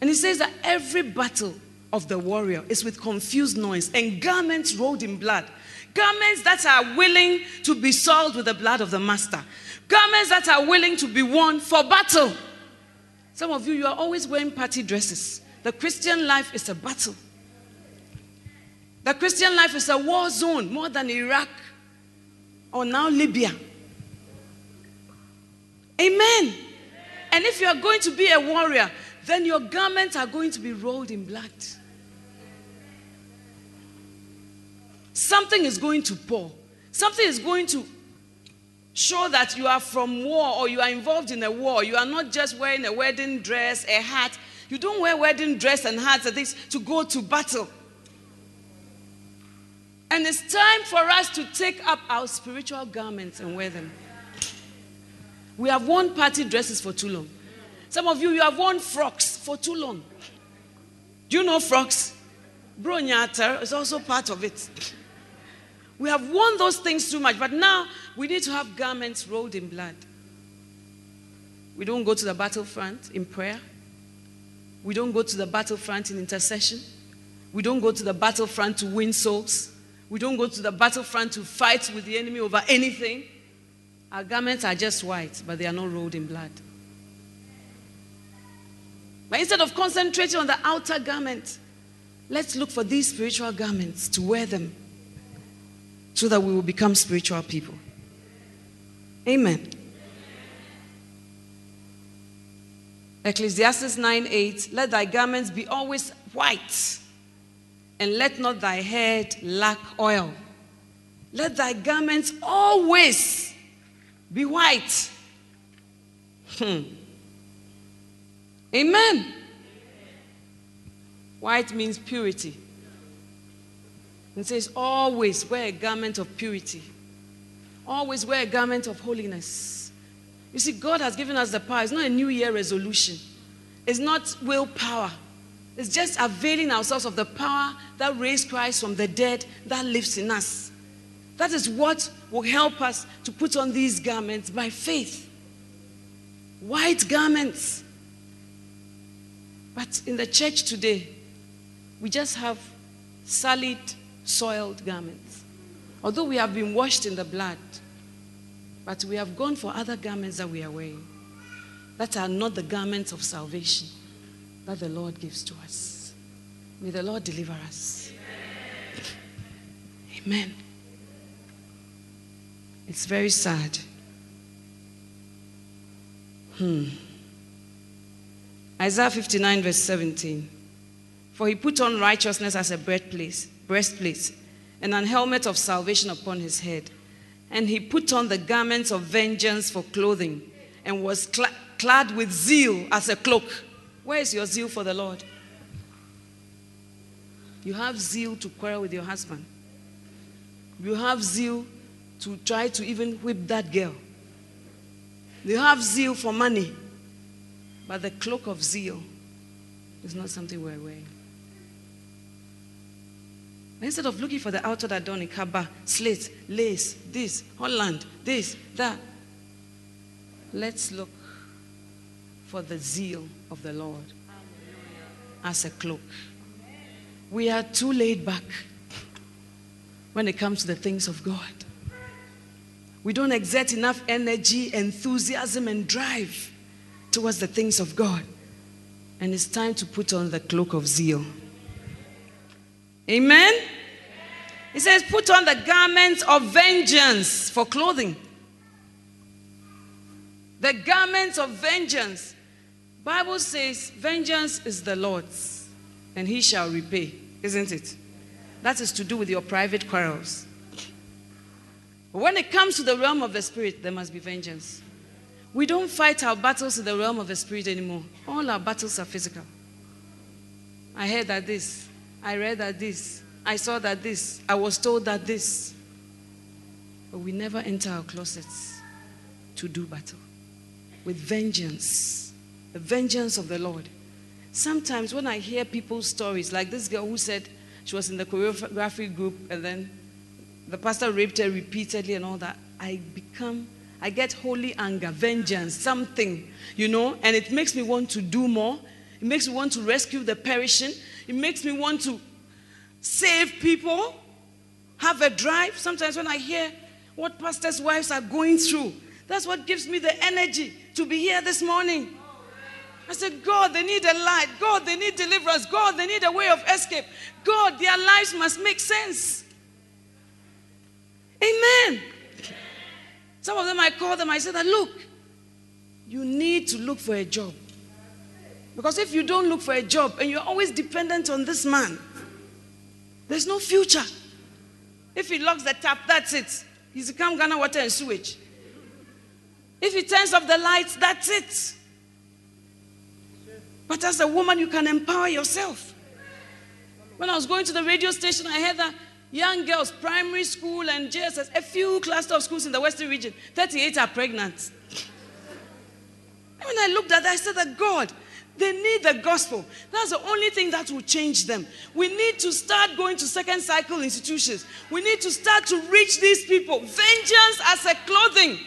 And he says that every battle of the warrior is with confused noise and garments rolled in blood. Garments that are willing to be soiled with the blood of the master. Garments that are willing to be worn for battle. Some of you, you are always wearing party dresses. The Christian life is a battle. The Christian life is a war zone more than Iraq or now Libya. Amen. And if you are going to be a warrior, then your garments are going to be rolled in blood. Something is going to pour. Something is going to show that you are from war or you are involved in a war. You are not just wearing a wedding dress, a hat. You don't wear wedding dress and hats and things to go to battle. And it's time for us to take up our spiritual garments and wear them. We have worn party dresses for too long. Some of you, you have worn frocks for too long. Do you know frocks? Bronyata is also part of it. We have worn those things too much, but now we need to have garments rolled in blood. We don't go to the battlefront in prayer. We don't go to the battlefront in intercession. We don't go to the battlefront to win souls. We don't go to the battlefront to fight with the enemy over anything. Our garments are just white, but they are not rolled in blood. But instead of concentrating on the outer garment, let's look for these spiritual garments to wear them so that we will become spiritual people. Amen. Ecclesiastes 9 8 Let thy garments be always white, and let not thy head lack oil. Let thy garments always be white. Hmm. Amen. White means purity. It says, always wear a garment of purity. Always wear a garment of holiness. You see, God has given us the power. It's not a New Year resolution, it's not willpower. It's just availing ourselves of the power that raised Christ from the dead that lives in us. That is what will help us to put on these garments by faith. White garments. But in the church today, we just have solid, soiled garments. Although we have been washed in the blood, but we have gone for other garments that we are wearing that are not the garments of salvation that the Lord gives to us. May the Lord deliver us. Amen. Amen. It's very sad. Hmm. Isaiah 59, verse 17. For he put on righteousness as a breastplate, breastplate, and an helmet of salvation upon his head. And he put on the garments of vengeance for clothing, and was cl- clad with zeal as a cloak. Where is your zeal for the Lord? You have zeal to quarrel with your husband. You have zeal to try to even whip that girl. You have zeal for money. But the cloak of zeal is not something we're wearing. Instead of looking for the outer adorning, kaba, slate, lace, this, Holland, this, that, let's look for the zeal of the Lord as a cloak. We are too laid back when it comes to the things of God. We don't exert enough energy, enthusiasm, and drive towards the things of God. And it's time to put on the cloak of zeal. Amen? It says, put on the garments of vengeance for clothing. The garments of vengeance. Bible says, vengeance is the Lord's, and he shall repay, isn't it? That is to do with your private quarrels. When it comes to the realm of the spirit, there must be vengeance. We don't fight our battles in the realm of the spirit anymore. All our battles are physical. I heard that this, I read that this, I saw that this, I was told that this. But we never enter our closets to do battle with vengeance, the vengeance of the Lord. Sometimes when I hear people's stories, like this girl who said she was in the choreography group and then the pastor raped her repeatedly and all that, I become, I get holy anger, vengeance, something, you know, and it makes me want to do more. It makes me want to rescue the perishing. It makes me want to save people, have a drive. Sometimes when I hear what pastors' wives are going through, that's what gives me the energy to be here this morning. I said, God, they need a light. God, they need deliverance. God, they need a way of escape. God, their lives must make sense. Amen. Some of them I call them, I said look, you need to look for a job. Because if you don't look for a job and you're always dependent on this man, there's no future. If he locks the tap, that's it. He's become Ghana water and sewage. If he turns off the lights, that's it. But as a woman, you can empower yourself. When I was going to the radio station, I heard that young girls, primary school and JSS, a few cluster of schools in the Western region, 38 are pregnant. when I looked at that, I said that God, they need the gospel. That's the only thing that will change them. We need to start going to second cycle institutions. We need to start to reach these people. Vengeance as a clothing.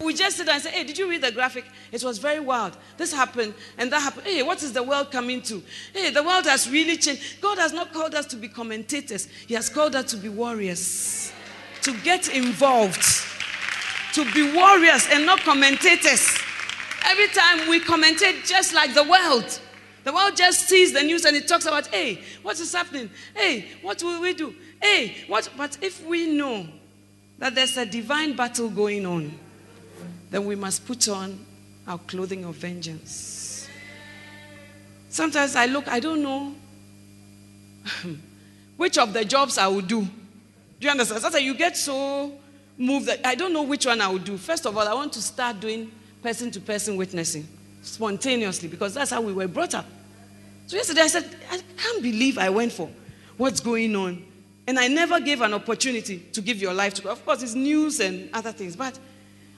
We just sit and say, Hey, did you read the graphic? It was very wild. This happened and that happened. Hey, what is the world coming to? Hey, the world has really changed. God has not called us to be commentators, He has called us to be warriors, to get involved, to be warriors and not commentators. Every time we commentate just like the world. The world just sees the news and it talks about, hey, what is happening? Hey, what will we do? Hey, what? But if we know that there's a divine battle going on, then we must put on our clothing of vengeance. Sometimes I look, I don't know which of the jobs I will do. Do you understand? Sometimes you get so moved that I don't know which one I will do. First of all, I want to start doing person to person witnessing spontaneously because that's how we were brought up. So yesterday I said, I can't believe I went for what's going on. And I never gave an opportunity to give your life to God. Of course, it's news and other things. But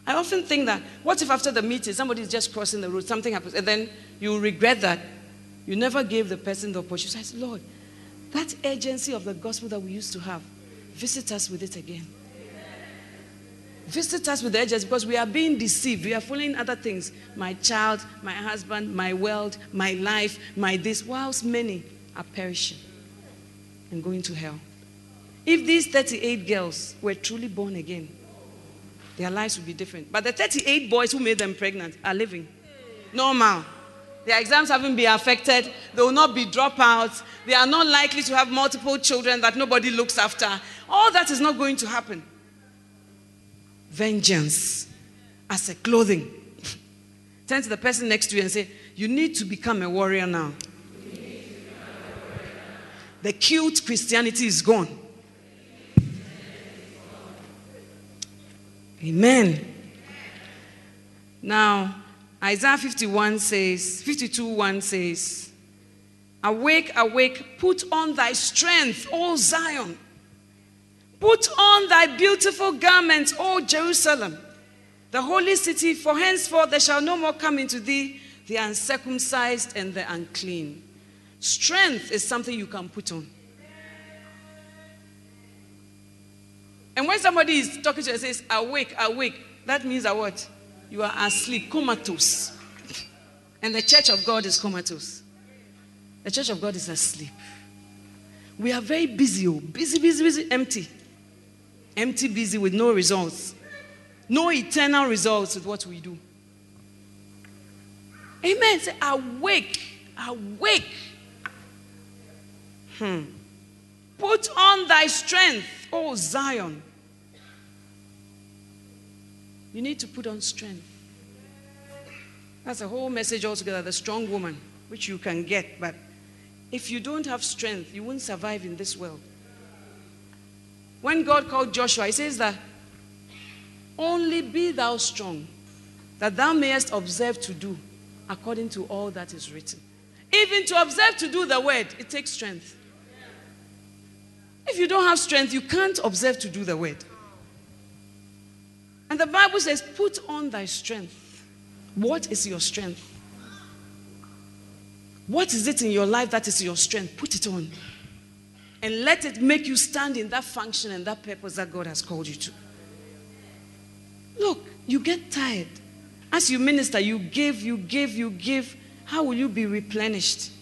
I often think that what if after the meeting somebody is just crossing the road, something happens, and then you regret that you never gave the person the opportunity. I said, Lord, that urgency of the gospel that we used to have, visit us with it again. Visit us with the edges because we are being deceived. We are following other things. My child, my husband, my world, my life, my this, whilst many are perishing and going to hell. If these 38 girls were truly born again, their lives would be different. But the 38 boys who made them pregnant are living normal. Their exams haven't been affected. They will not be dropouts. They are not likely to have multiple children that nobody looks after. All that is not going to happen vengeance as a clothing. Turn to the person next to you and say, You need to become a warrior now. The cute Christianity is gone. Amen. Now, Isaiah 51 says, 52 1 says, Awake, awake, put on thy strength, O Zion. Put on thy beautiful garments, O Jerusalem, the holy city, for henceforth there shall no more come into thee the uncircumcised and the unclean. Strength is something you can put on. And when somebody is talking to you and says, awake, awake, that means that what? You are asleep, comatose. And the church of God is comatose. The church of God is asleep. We are very busy, oh, busy, busy, busy, empty empty, busy with no results, no eternal results with what we do. Amen. Say, awake, awake. Hmm. Put on thy strength, O Zion. You need to put on strength. That's a whole message altogether, the strong woman, which you can get. But if you don't have strength, you won't survive in this world. When God called Joshua, he says that only be thou strong, that thou mayest observe to do according to all that is written. Even to observe to do the word, it takes strength. If you don't have strength, you can't observe to do the word. And the Bible says, Put on thy strength. What is your strength? What is it in your life that is your strength? Put it on and let it make you stand in that function and that purpose that God has called you to. Look, you get tired. As you minister, you give, you give, you give. How will you be replenished?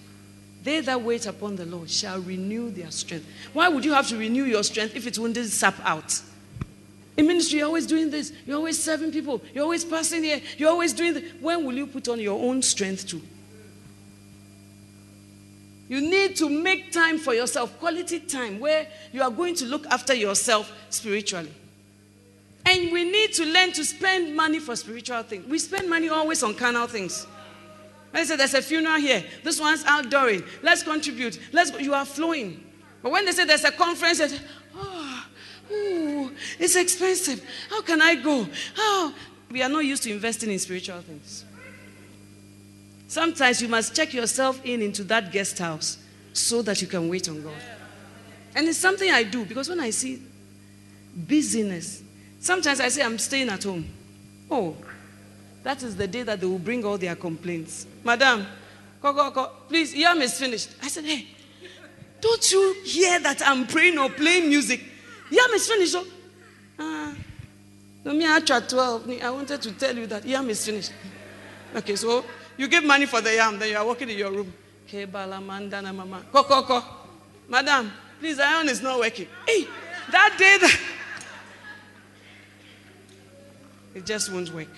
They that wait upon the Lord shall renew their strength. Why would you have to renew your strength if it wouldn't sap out? In ministry, you're always doing this. You're always serving people. You're always passing here. You're always doing this. When will you put on your own strength too? You need to make time for yourself, quality time, where you are going to look after yourself spiritually. And we need to learn to spend money for spiritual things. We spend money always on carnal things. They say there's a funeral here, this one's outdooring, let's contribute, let's go. You are flowing. But when they say there's a conference, oh, ooh, it's expensive. How can I go? How? we are not used to investing in spiritual things. Sometimes you must check yourself in into that guest house so that you can wait on God. And it's something I do because when I see busyness, sometimes I say I'm staying at home. Oh, that is the day that they will bring all their complaints. Madam, please, yam is finished. I said, hey, don't you hear that I'm praying or playing music? Yam is finished. Oh. Ah, no, me, I 12. I wanted to tell you that yam is finished. Okay, so you give money for the yam, then you are walking in your room. Go. Madam, please, the iron is not working. Hey, that day that it just won't work.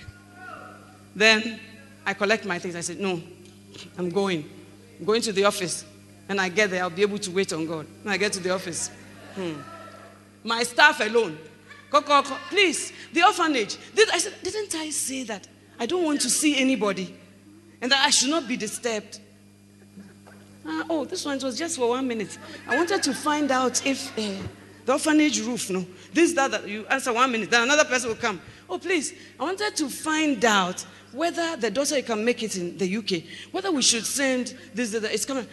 Then I collect my things. I said, No, I'm going. I'm going to the office. And I get there, I'll be able to wait on God. When I get to the office, hmm. my staff alone. Please, the orphanage. I said, Didn't I say that? I don't want to see anybody and that I should not be disturbed. Uh, oh, this one was just for one minute. I wanted to find out if uh, the orphanage roof, no, this, that, that, you answer one minute, then another person will come. Oh, please, I wanted to find out whether the daughter can make it in the UK, whether we should send this, that, that. It's coming.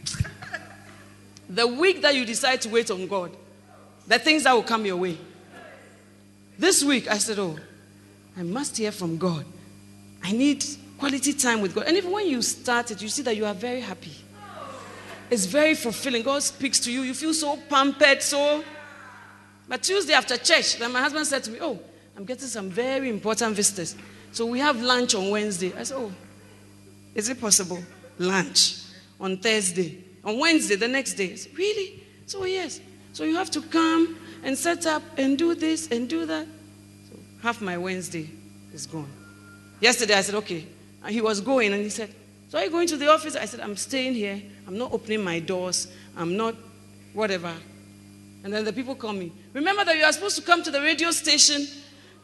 the week that you decide to wait on God, the things that will come your way. This week, I said, Oh, I must hear from God. I need quality time with God. And even when you start it, you see that you are very happy. It's very fulfilling. God speaks to you. You feel so pampered, so. But Tuesday after church, then my husband said to me, Oh, I'm getting some very important visitors. So we have lunch on Wednesday. I said, Oh, is it possible? Lunch on Thursday. On Wednesday, the next day. Said, Really? So, yes. So you have to come and set up and do this and do that. So half my Wednesday is gone. Yesterday, I said, Okay. And he was going and he said, So are you going to the office? I said, I'm staying here. I'm not opening my doors. I'm not whatever. And then the people call me. Remember that you are supposed to come to the radio station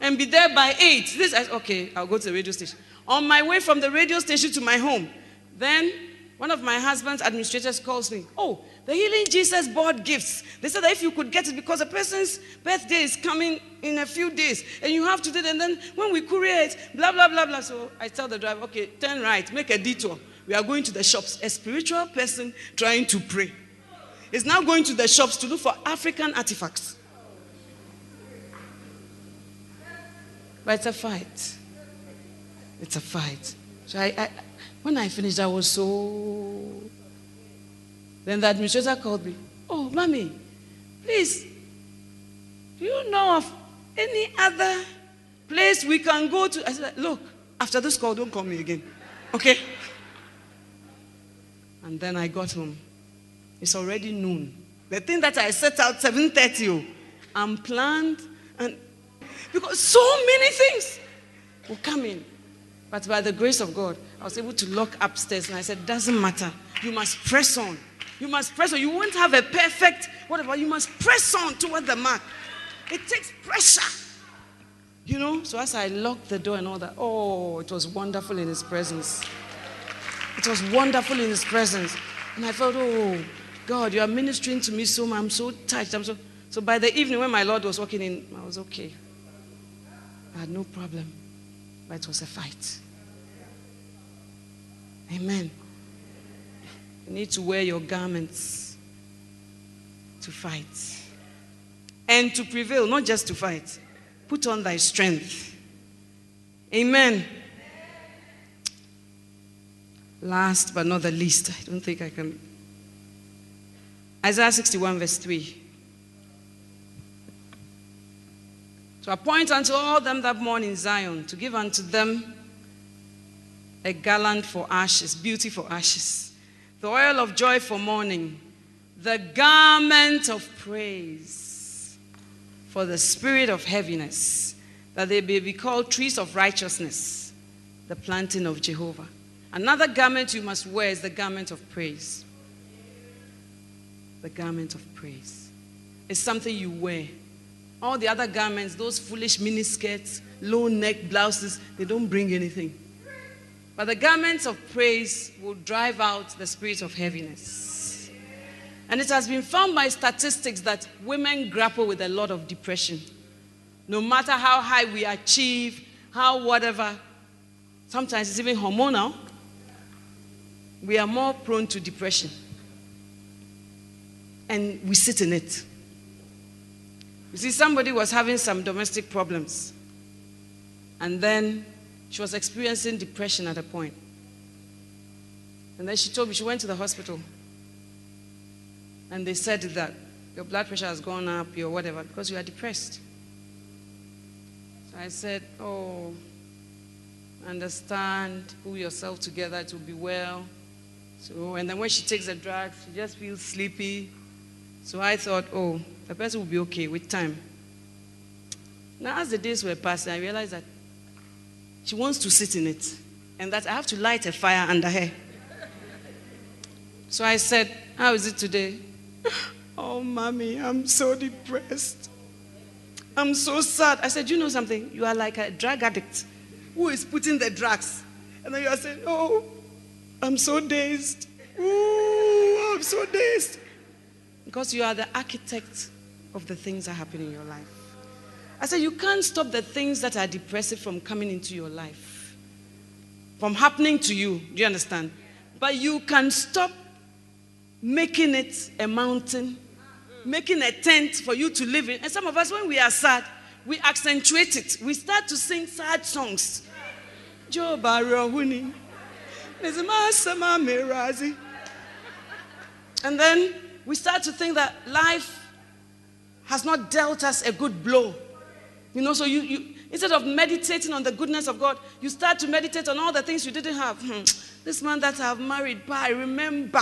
and be there by 8. This, I, okay, I'll go to the radio station. On my way from the radio station to my home, then one of my husband's administrators calls me. Oh, the Healing Jesus bought gifts. They said that if you could get it because a person's birthday is coming in a few days and you have to do it, and then when we courier it, blah, blah, blah, blah. So I tell the driver, okay, turn right, make a detour. We are going to the shops. A spiritual person trying to pray is now going to the shops to look for African artifacts. But it's a fight. It's a fight. So I, I when I finished, I was so. Then the administrator called me. Oh, mommy, please, do you know of any other place we can go to? I said, look, after this call, don't call me again. Okay? And then I got home. It's already noon. The thing that I set out 7:30, I'm planned, and because so many things will come in. But by the grace of God, I was able to lock upstairs and I said, Doesn't matter. You must press on. You must press on. You won't have a perfect whatever. You must press on toward the mark. It takes pressure. You know? So as I locked the door and all that, oh, it was wonderful in his presence. It was wonderful in his presence. And I felt, oh, God, you are ministering to me so much. I'm so touched. I'm so so by the evening when my Lord was walking in, I was okay. I had no problem. But it was a fight. Amen. You need to wear your garments to fight. And to prevail, not just to fight. Put on thy strength. Amen. Last but not the least, I don't think I can. Isaiah 61, verse 3. To appoint unto all them that mourn in Zion, to give unto them a garland for ashes, beauty for ashes, the oil of joy for mourning, the garment of praise for the spirit of heaviness, that they may be called trees of righteousness, the planting of Jehovah. Another garment you must wear is the garment of praise. The garment of praise. It's something you wear all the other garments, those foolish miniskirts, low neck blouses, they don't bring anything. But the garments of praise will drive out the spirit of heaviness. And it has been found by statistics that women grapple with a lot of depression. No matter how high we achieve, how whatever, sometimes it's even hormonal, we are more prone to depression. And we sit in it. You see, somebody was having some domestic problems. And then she was experiencing depression at a point. And then she told me she went to the hospital. And they said that your blood pressure has gone up, your whatever, because you are depressed. So I said, Oh, understand, pull yourself together, it will be well. So, and then when she takes the drugs, she just feels sleepy. So I thought, oh, the person will be okay with time. Now, as the days were passing, I realized that she wants to sit in it and that I have to light a fire under her. So I said, How is it today? Oh, mommy, I'm so depressed. I'm so sad. I said, You know something? You are like a drug addict who is putting the drugs. And then you are saying, Oh, I'm so dazed. Ooh, I'm so dazed. Because you are the architect of the things that happen in your life. I said, You can't stop the things that are depressive from coming into your life, from happening to you. Do you understand? But you can stop making it a mountain, making a tent for you to live in. And some of us, when we are sad, we accentuate it. We start to sing sad songs. And then we start to think that life has not dealt us a good blow. You know, so you, you instead of meditating on the goodness of God, you start to meditate on all the things you didn't have. Hmm. This man that I've married, I remember.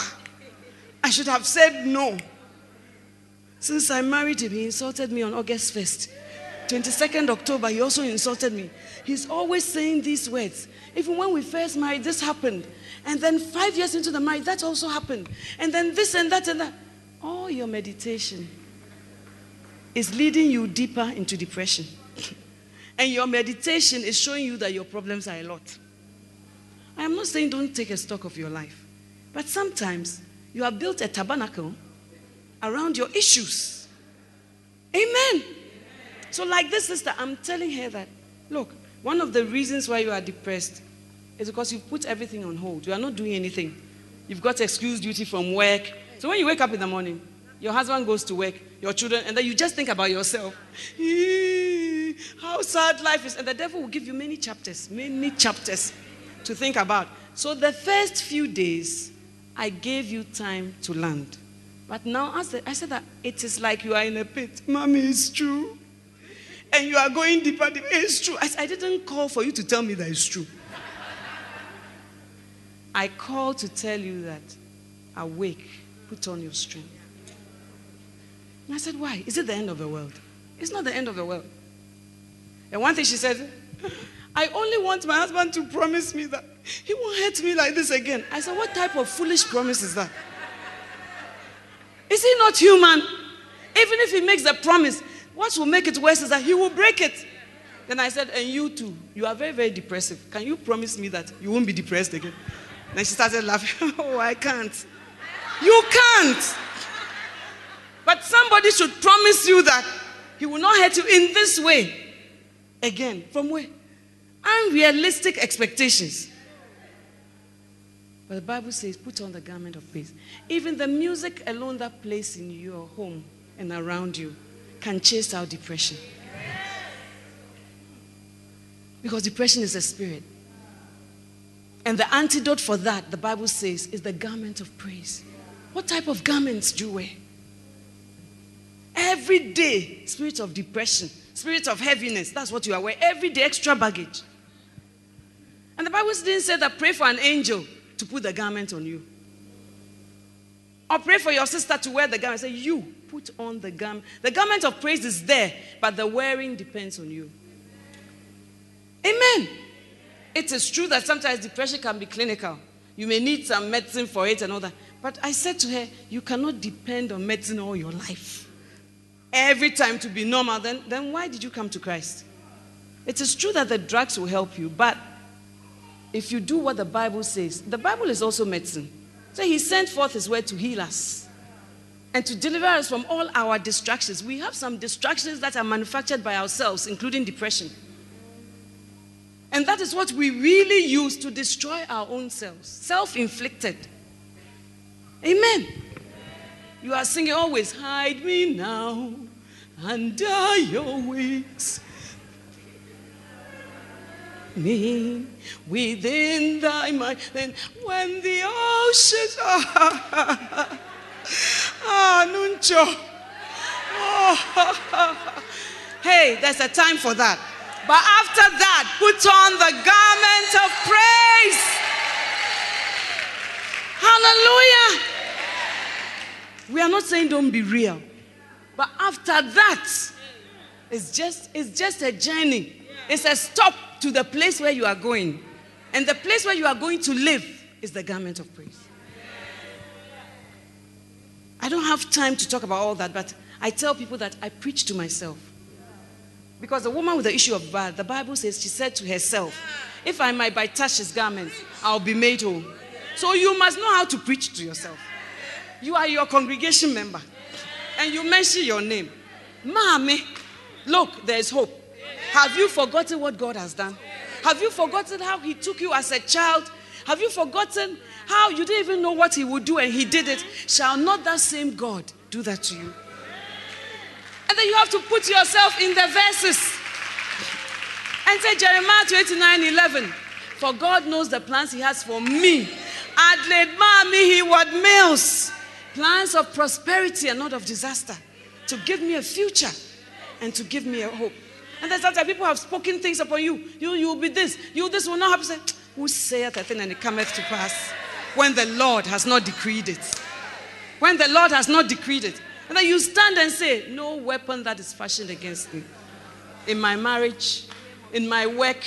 I should have said no. Since I married him, he insulted me on August 1st. 22nd October, he also insulted me. He's always saying these words. Even when we first married, this happened. And then five years into the marriage, that also happened. And then this and that and that. All your meditation is leading you deeper into depression. And your meditation is showing you that your problems are a lot. I am not saying don't take a stock of your life, but sometimes you have built a tabernacle around your issues. Amen. So, like this sister, I'm telling her that, look, one of the reasons why you are depressed is because you've put everything on hold. You are not doing anything. You've got excuse duty from work. So when you wake up in the morning, your husband goes to work, your children, and then you just think about yourself. How sad life is. And the devil will give you many chapters, many chapters to think about. So the first few days, I gave you time to land. But now said, I said that it is like you are in a pit. Mommy, it's true and you are going deeper, deeper. It's true. I, I didn't call for you to tell me that it's true. I called to tell you that awake, put on your strength. And I said, Why? Is it the end of the world? It's not the end of the world. And one thing she said, I only want my husband to promise me that he won't hurt me like this again. I said, What type of foolish promise is that? Is he not human? Even if he makes a promise, what will make it worse is that he will break it. Then I said, And you too, you are very, very depressive. Can you promise me that you won't be depressed again? Then she started laughing. oh, I can't. You can't. But somebody should promise you that he will not hurt you in this way again. From where? Unrealistic expectations. But the Bible says, put on the garment of praise. Even the music alone that plays in your home and around you can chase out depression. Because depression is a spirit. And the antidote for that, the Bible says, is the garment of praise. What type of garments do you wear? Every day, spirit of depression, spirit of heaviness, that's what you are wearing. Every day, extra baggage. And the Bible didn't say that pray for an angel to put the garment on you. Or pray for your sister to wear the garment. Say, you put on the garment. The garment of praise is there, but the wearing depends on you. Amen. It is true that sometimes depression can be clinical. You may need some medicine for it and all that. But I said to her, you cannot depend on medicine all your life. Every time to be normal, then, then why did you come to Christ? It is true that the drugs will help you, but if you do what the Bible says, the Bible is also medicine. So he sent forth his word to heal us. and to deliver us from all our distractions. We have some distractions that are manufactured by ourselves, including depression. And that is what we really use to destroy our own selves. Self inflicted. Amen. You are singing always, hide me now under your wings. Me within thy mind. Then when the oceans are. ah, Nuncho. Hey, there's a time for that. But after that, put on the garment of praise. Hallelujah. We are not saying don't be real. But after that, it's just, it's just a journey. It's a stop to the place where you are going. And the place where you are going to live is the garment of praise. I don't have time to talk about all that, but I tell people that I preach to myself. Because the woman with the issue of blood, the Bible says she said to herself, If I might by touch his garment, I'll be made whole. So you must know how to preach to yourself. You are your congregation member, and you mention your name. Mommy, look, there is hope. Have you forgotten what God has done? Have you forgotten how He took you as a child? Have you forgotten how you didn't even know what He would do and He did it? Shall not that same God do that to you? And then you have to put yourself in the verses. And say Jeremiah 29 11. For God knows the plans He has for me. Adelaide Mami, Heward Mills. Plans of prosperity and not of disaster. To give me a future and to give me a hope. And then sometimes people have spoken things upon you. You you will be this. You this will not happen. Say, Who saith a thing and it cometh to pass? When the Lord has not decreed it. When the Lord has not decreed it. And then you stand and say, No weapon that is fashioned against me. In my marriage, in my work,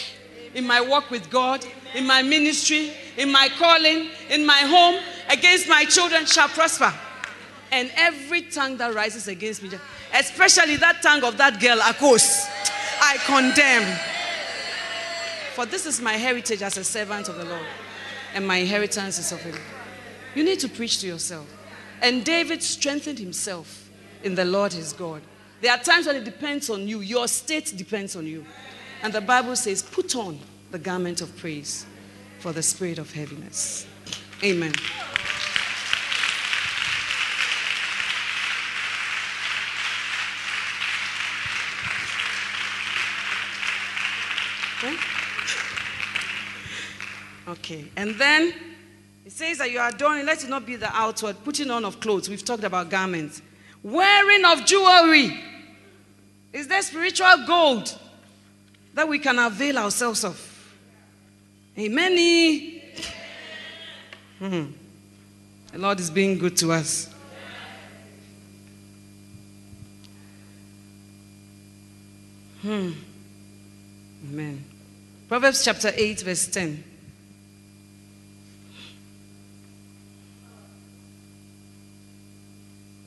in my work with God, in my ministry, in my calling, in my home, against my children shall prosper. And every tongue that rises against me, especially that tongue of that girl, Akos, I condemn. For this is my heritage as a servant of the Lord, and my inheritance is of Him. You need to preach to yourself. And David strengthened himself in the Lord his God. There are times when it depends on you, your state depends on you. And the Bible says, put on the garment of praise for the spirit of heaviness. Amen. Okay, and then it says that you are adorning, let it not be the outward, putting on of clothes. We've talked about garments. Wearing of jewelry. Is there spiritual gold that we can avail ourselves of? Amen. Hmm. The Lord is being good to us. Hmm. Amen. Proverbs chapter 8, verse 10.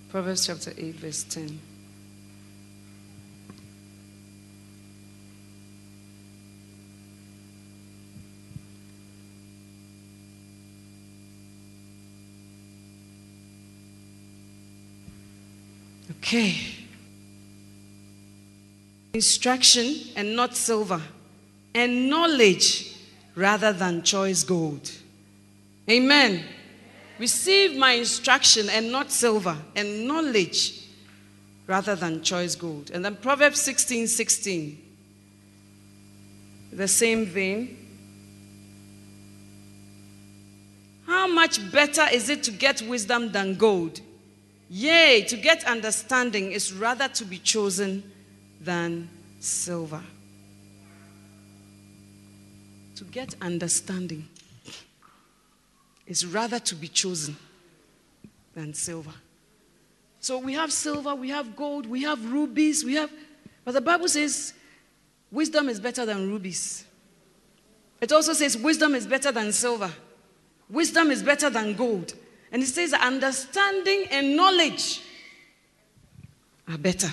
Proverbs chapter 8, verse 10. Okay. Instruction and not silver, and knowledge rather than choice gold. Amen. Receive my instruction and not silver, and knowledge rather than choice gold. And then Proverbs 16 16. The same vein. How much better is it to get wisdom than gold? Yea, to get understanding is rather to be chosen than silver. To get understanding is rather to be chosen than silver. So we have silver, we have gold, we have rubies, we have. But the Bible says wisdom is better than rubies. It also says wisdom is better than silver. Wisdom is better than gold. And it says understanding and knowledge are better.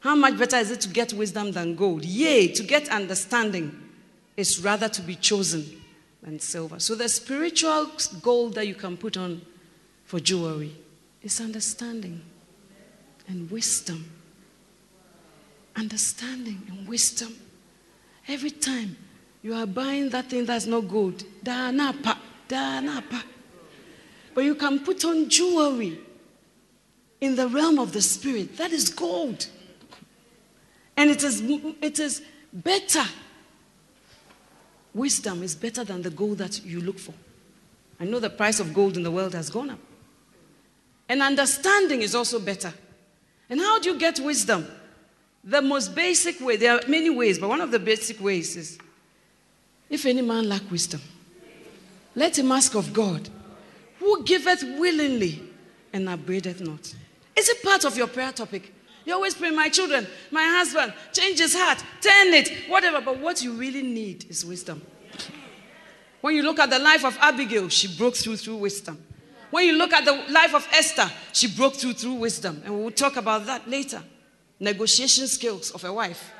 How much better is it to get wisdom than gold? Yea, to get understanding is rather to be chosen than silver. So the spiritual gold that you can put on for jewelry is understanding and wisdom. Understanding and wisdom. Every time you are buying that thing that's not good, danapa, danapa. But you can put on jewelry in the realm of the spirit. That is gold. And it is, it is better. Wisdom is better than the gold that you look for. I know the price of gold in the world has gone up. And understanding is also better. And how do you get wisdom? The most basic way, there are many ways, but one of the basic ways is if any man lack wisdom, let him ask of God, who giveth willingly and upbraideth not. Is it part of your prayer topic? You always pray, my children, my husband, change his heart, turn it, whatever. But what you really need is wisdom. When you look at the life of Abigail, she broke through through wisdom. When you look at the life of Esther, she broke through through wisdom. And we'll talk about that later. Negotiation skills of a wife.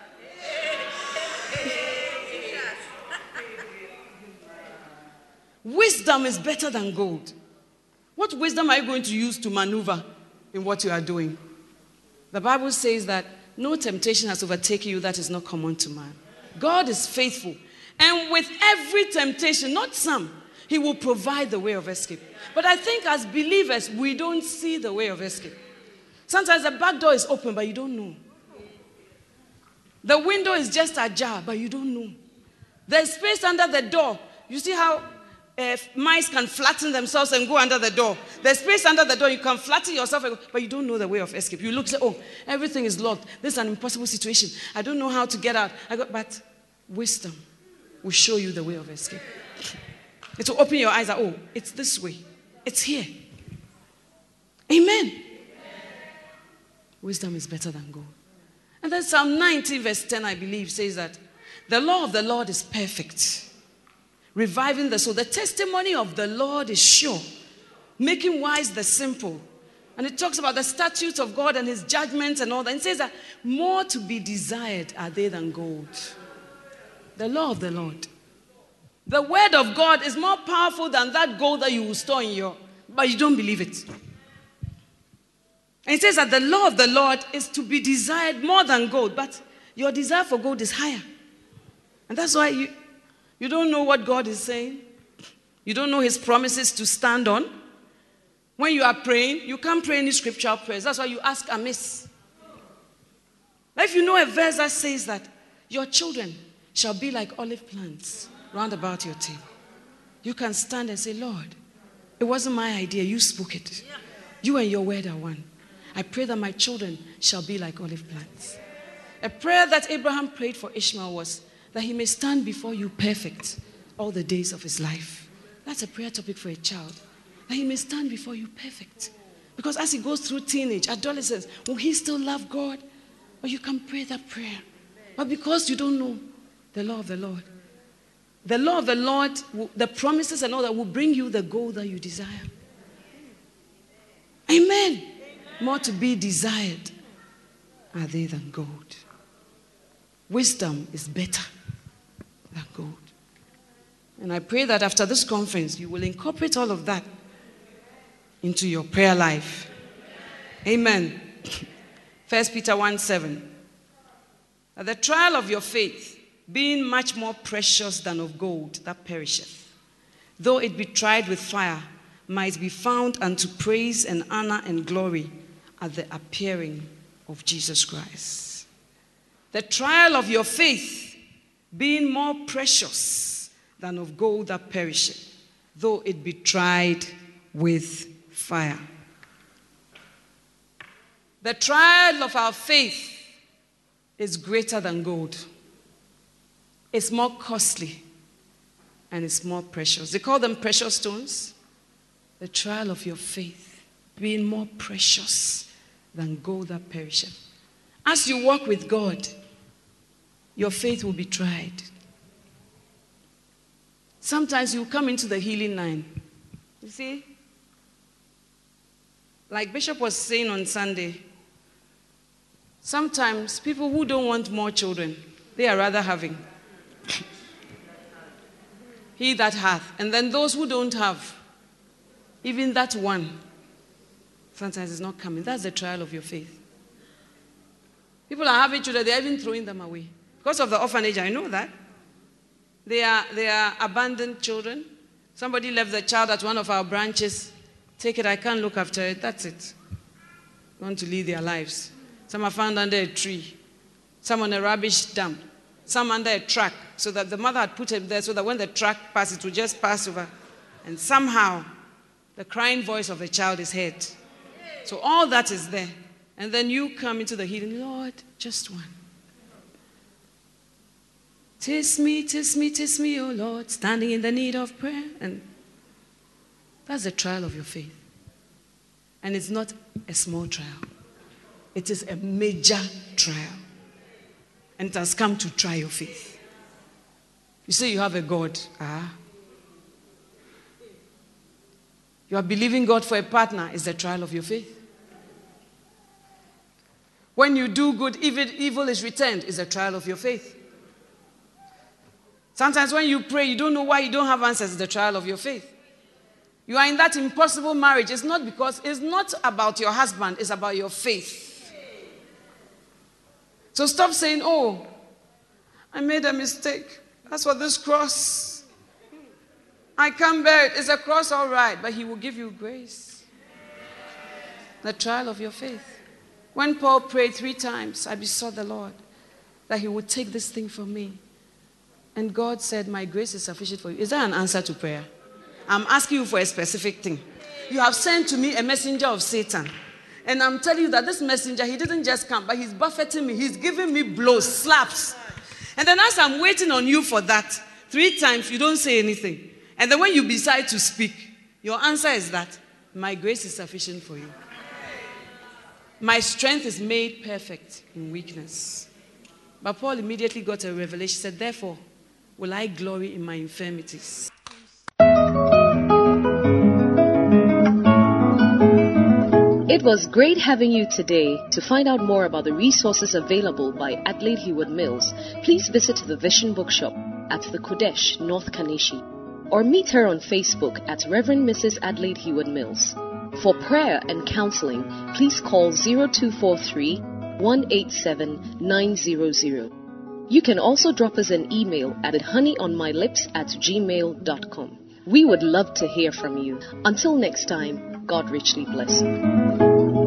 wisdom is better than gold. What wisdom are you going to use to maneuver in what you are doing? The Bible says that no temptation has overtaken you that is not common to man. God is faithful. And with every temptation, not some, He will provide the way of escape. But I think as believers, we don't see the way of escape. Sometimes the back door is open, but you don't know. The window is just ajar, but you don't know. There's space under the door. You see how uh, mice can flatten themselves and go under the door. There's space under the door. You can flatten yourself, but you don't know the way of escape. You look, say, oh, everything is locked. This is an impossible situation. I don't know how to get out. I got, but wisdom will show you the way of escape. It will open your eyes. Oh, it's this way. It's here. Amen. Amen. Wisdom is better than gold. And then Psalm 19, verse 10, I believe, says that the law of the Lord is perfect, reviving the soul. The testimony of the Lord is sure, making wise the simple. And it talks about the statutes of God and his judgments and all that. And it says that more to be desired are they than gold. The law of the Lord. The word of God is more powerful than that gold that you will store in your, but you don't believe it. And it says that the law of the Lord is to be desired more than gold, but your desire for gold is higher. And that's why you, you don't know what God is saying. You don't know his promises to stand on. When you are praying, you can't pray any scriptural prayers. That's why you ask amiss. If you know a verse that says that your children shall be like olive plants round about your table. You can stand and say, Lord, it wasn't my idea. You spoke it. You and your word are one. I pray that my children shall be like olive plants. A prayer that Abraham prayed for Ishmael was that he may stand before you perfect all the days of his life. That's a prayer topic for a child. That he may stand before you perfect. Because as he goes through teenage, adolescence, will he still love God? Or you can pray that prayer. But because you don't know the law of the Lord, the law of the Lord, the promises and all that will bring you the goal that you desire. Amen. Amen. More to be desired are they than gold. Wisdom is better than gold. And I pray that after this conference, you will incorporate all of that into your prayer life. Amen. 1 Peter 1 7. At the trial of your faith, being much more precious than of gold that perisheth, though it be tried with fire, might be found unto praise and honor and glory at the appearing of Jesus Christ. The trial of your faith being more precious than of gold that perisheth, though it be tried with fire. The trial of our faith is greater than gold. It's more costly and it's more precious. They call them precious stones. The trial of your faith being more precious than gold that perisheth. As you walk with God, your faith will be tried. Sometimes you come into the healing line. You see? Like Bishop was saying on Sunday, sometimes people who don't want more children, they are rather having. he that hath. And then those who don't have, even that one, Sometimes it's not coming. That's the trial of your faith. People are having children, they're even throwing them away. Because of the orphanage, I know that. They are, they are abandoned children. Somebody left the child at one of our branches. Take it, I can't look after it. That's it. Want to lead their lives. Some are found under a tree, some on a rubbish dump, some under a truck, so that the mother had put him there so that when the truck passes, it would just pass over. And somehow, the crying voice of the child is heard. So all that is there. And then you come into the healing, Lord, just one. Tis me, tis me, tis me, O Lord, standing in the need of prayer. And that's the trial of your faith. And it's not a small trial, it is a major trial. And it has come to try your faith. You say you have a God. Ah. You are believing God for a partner is the trial of your faith. When you do good, evil, evil is returned is a trial of your faith. Sometimes when you pray, you don't know why you don't have answers, the trial of your faith. You are in that impossible marriage. It's not because, it's not about your husband, it's about your faith. So stop saying, oh, I made a mistake. That's what this cross. I can't bear it. It's a cross, all right, but He will give you grace. The trial of your faith. When Paul prayed three times, I besought the Lord that He would take this thing from me. And God said, My grace is sufficient for you. Is that an answer to prayer? I'm asking you for a specific thing. You have sent to me a messenger of Satan. And I'm telling you that this messenger, he didn't just come, but he's buffeting me. He's giving me blows, slaps. And then as I'm waiting on you for that, three times you don't say anything. And then when you decide to speak, your answer is that my grace is sufficient for you. My strength is made perfect in weakness. But Paul immediately got a revelation. He said, Therefore, will I glory in my infirmities. It was great having you today. To find out more about the resources available by Adelaide Heward Mills, please visit the Vision Bookshop at the Qodesh, North Kaneshie, or meet her on Facebook at Reverend Mrs. Adelaide Heward Mills. For prayer and counseling, please call 0243 187 900. You can also drop us an email at honeyonmylips at gmail.com. We would love to hear from you. Until next time, God richly bless you.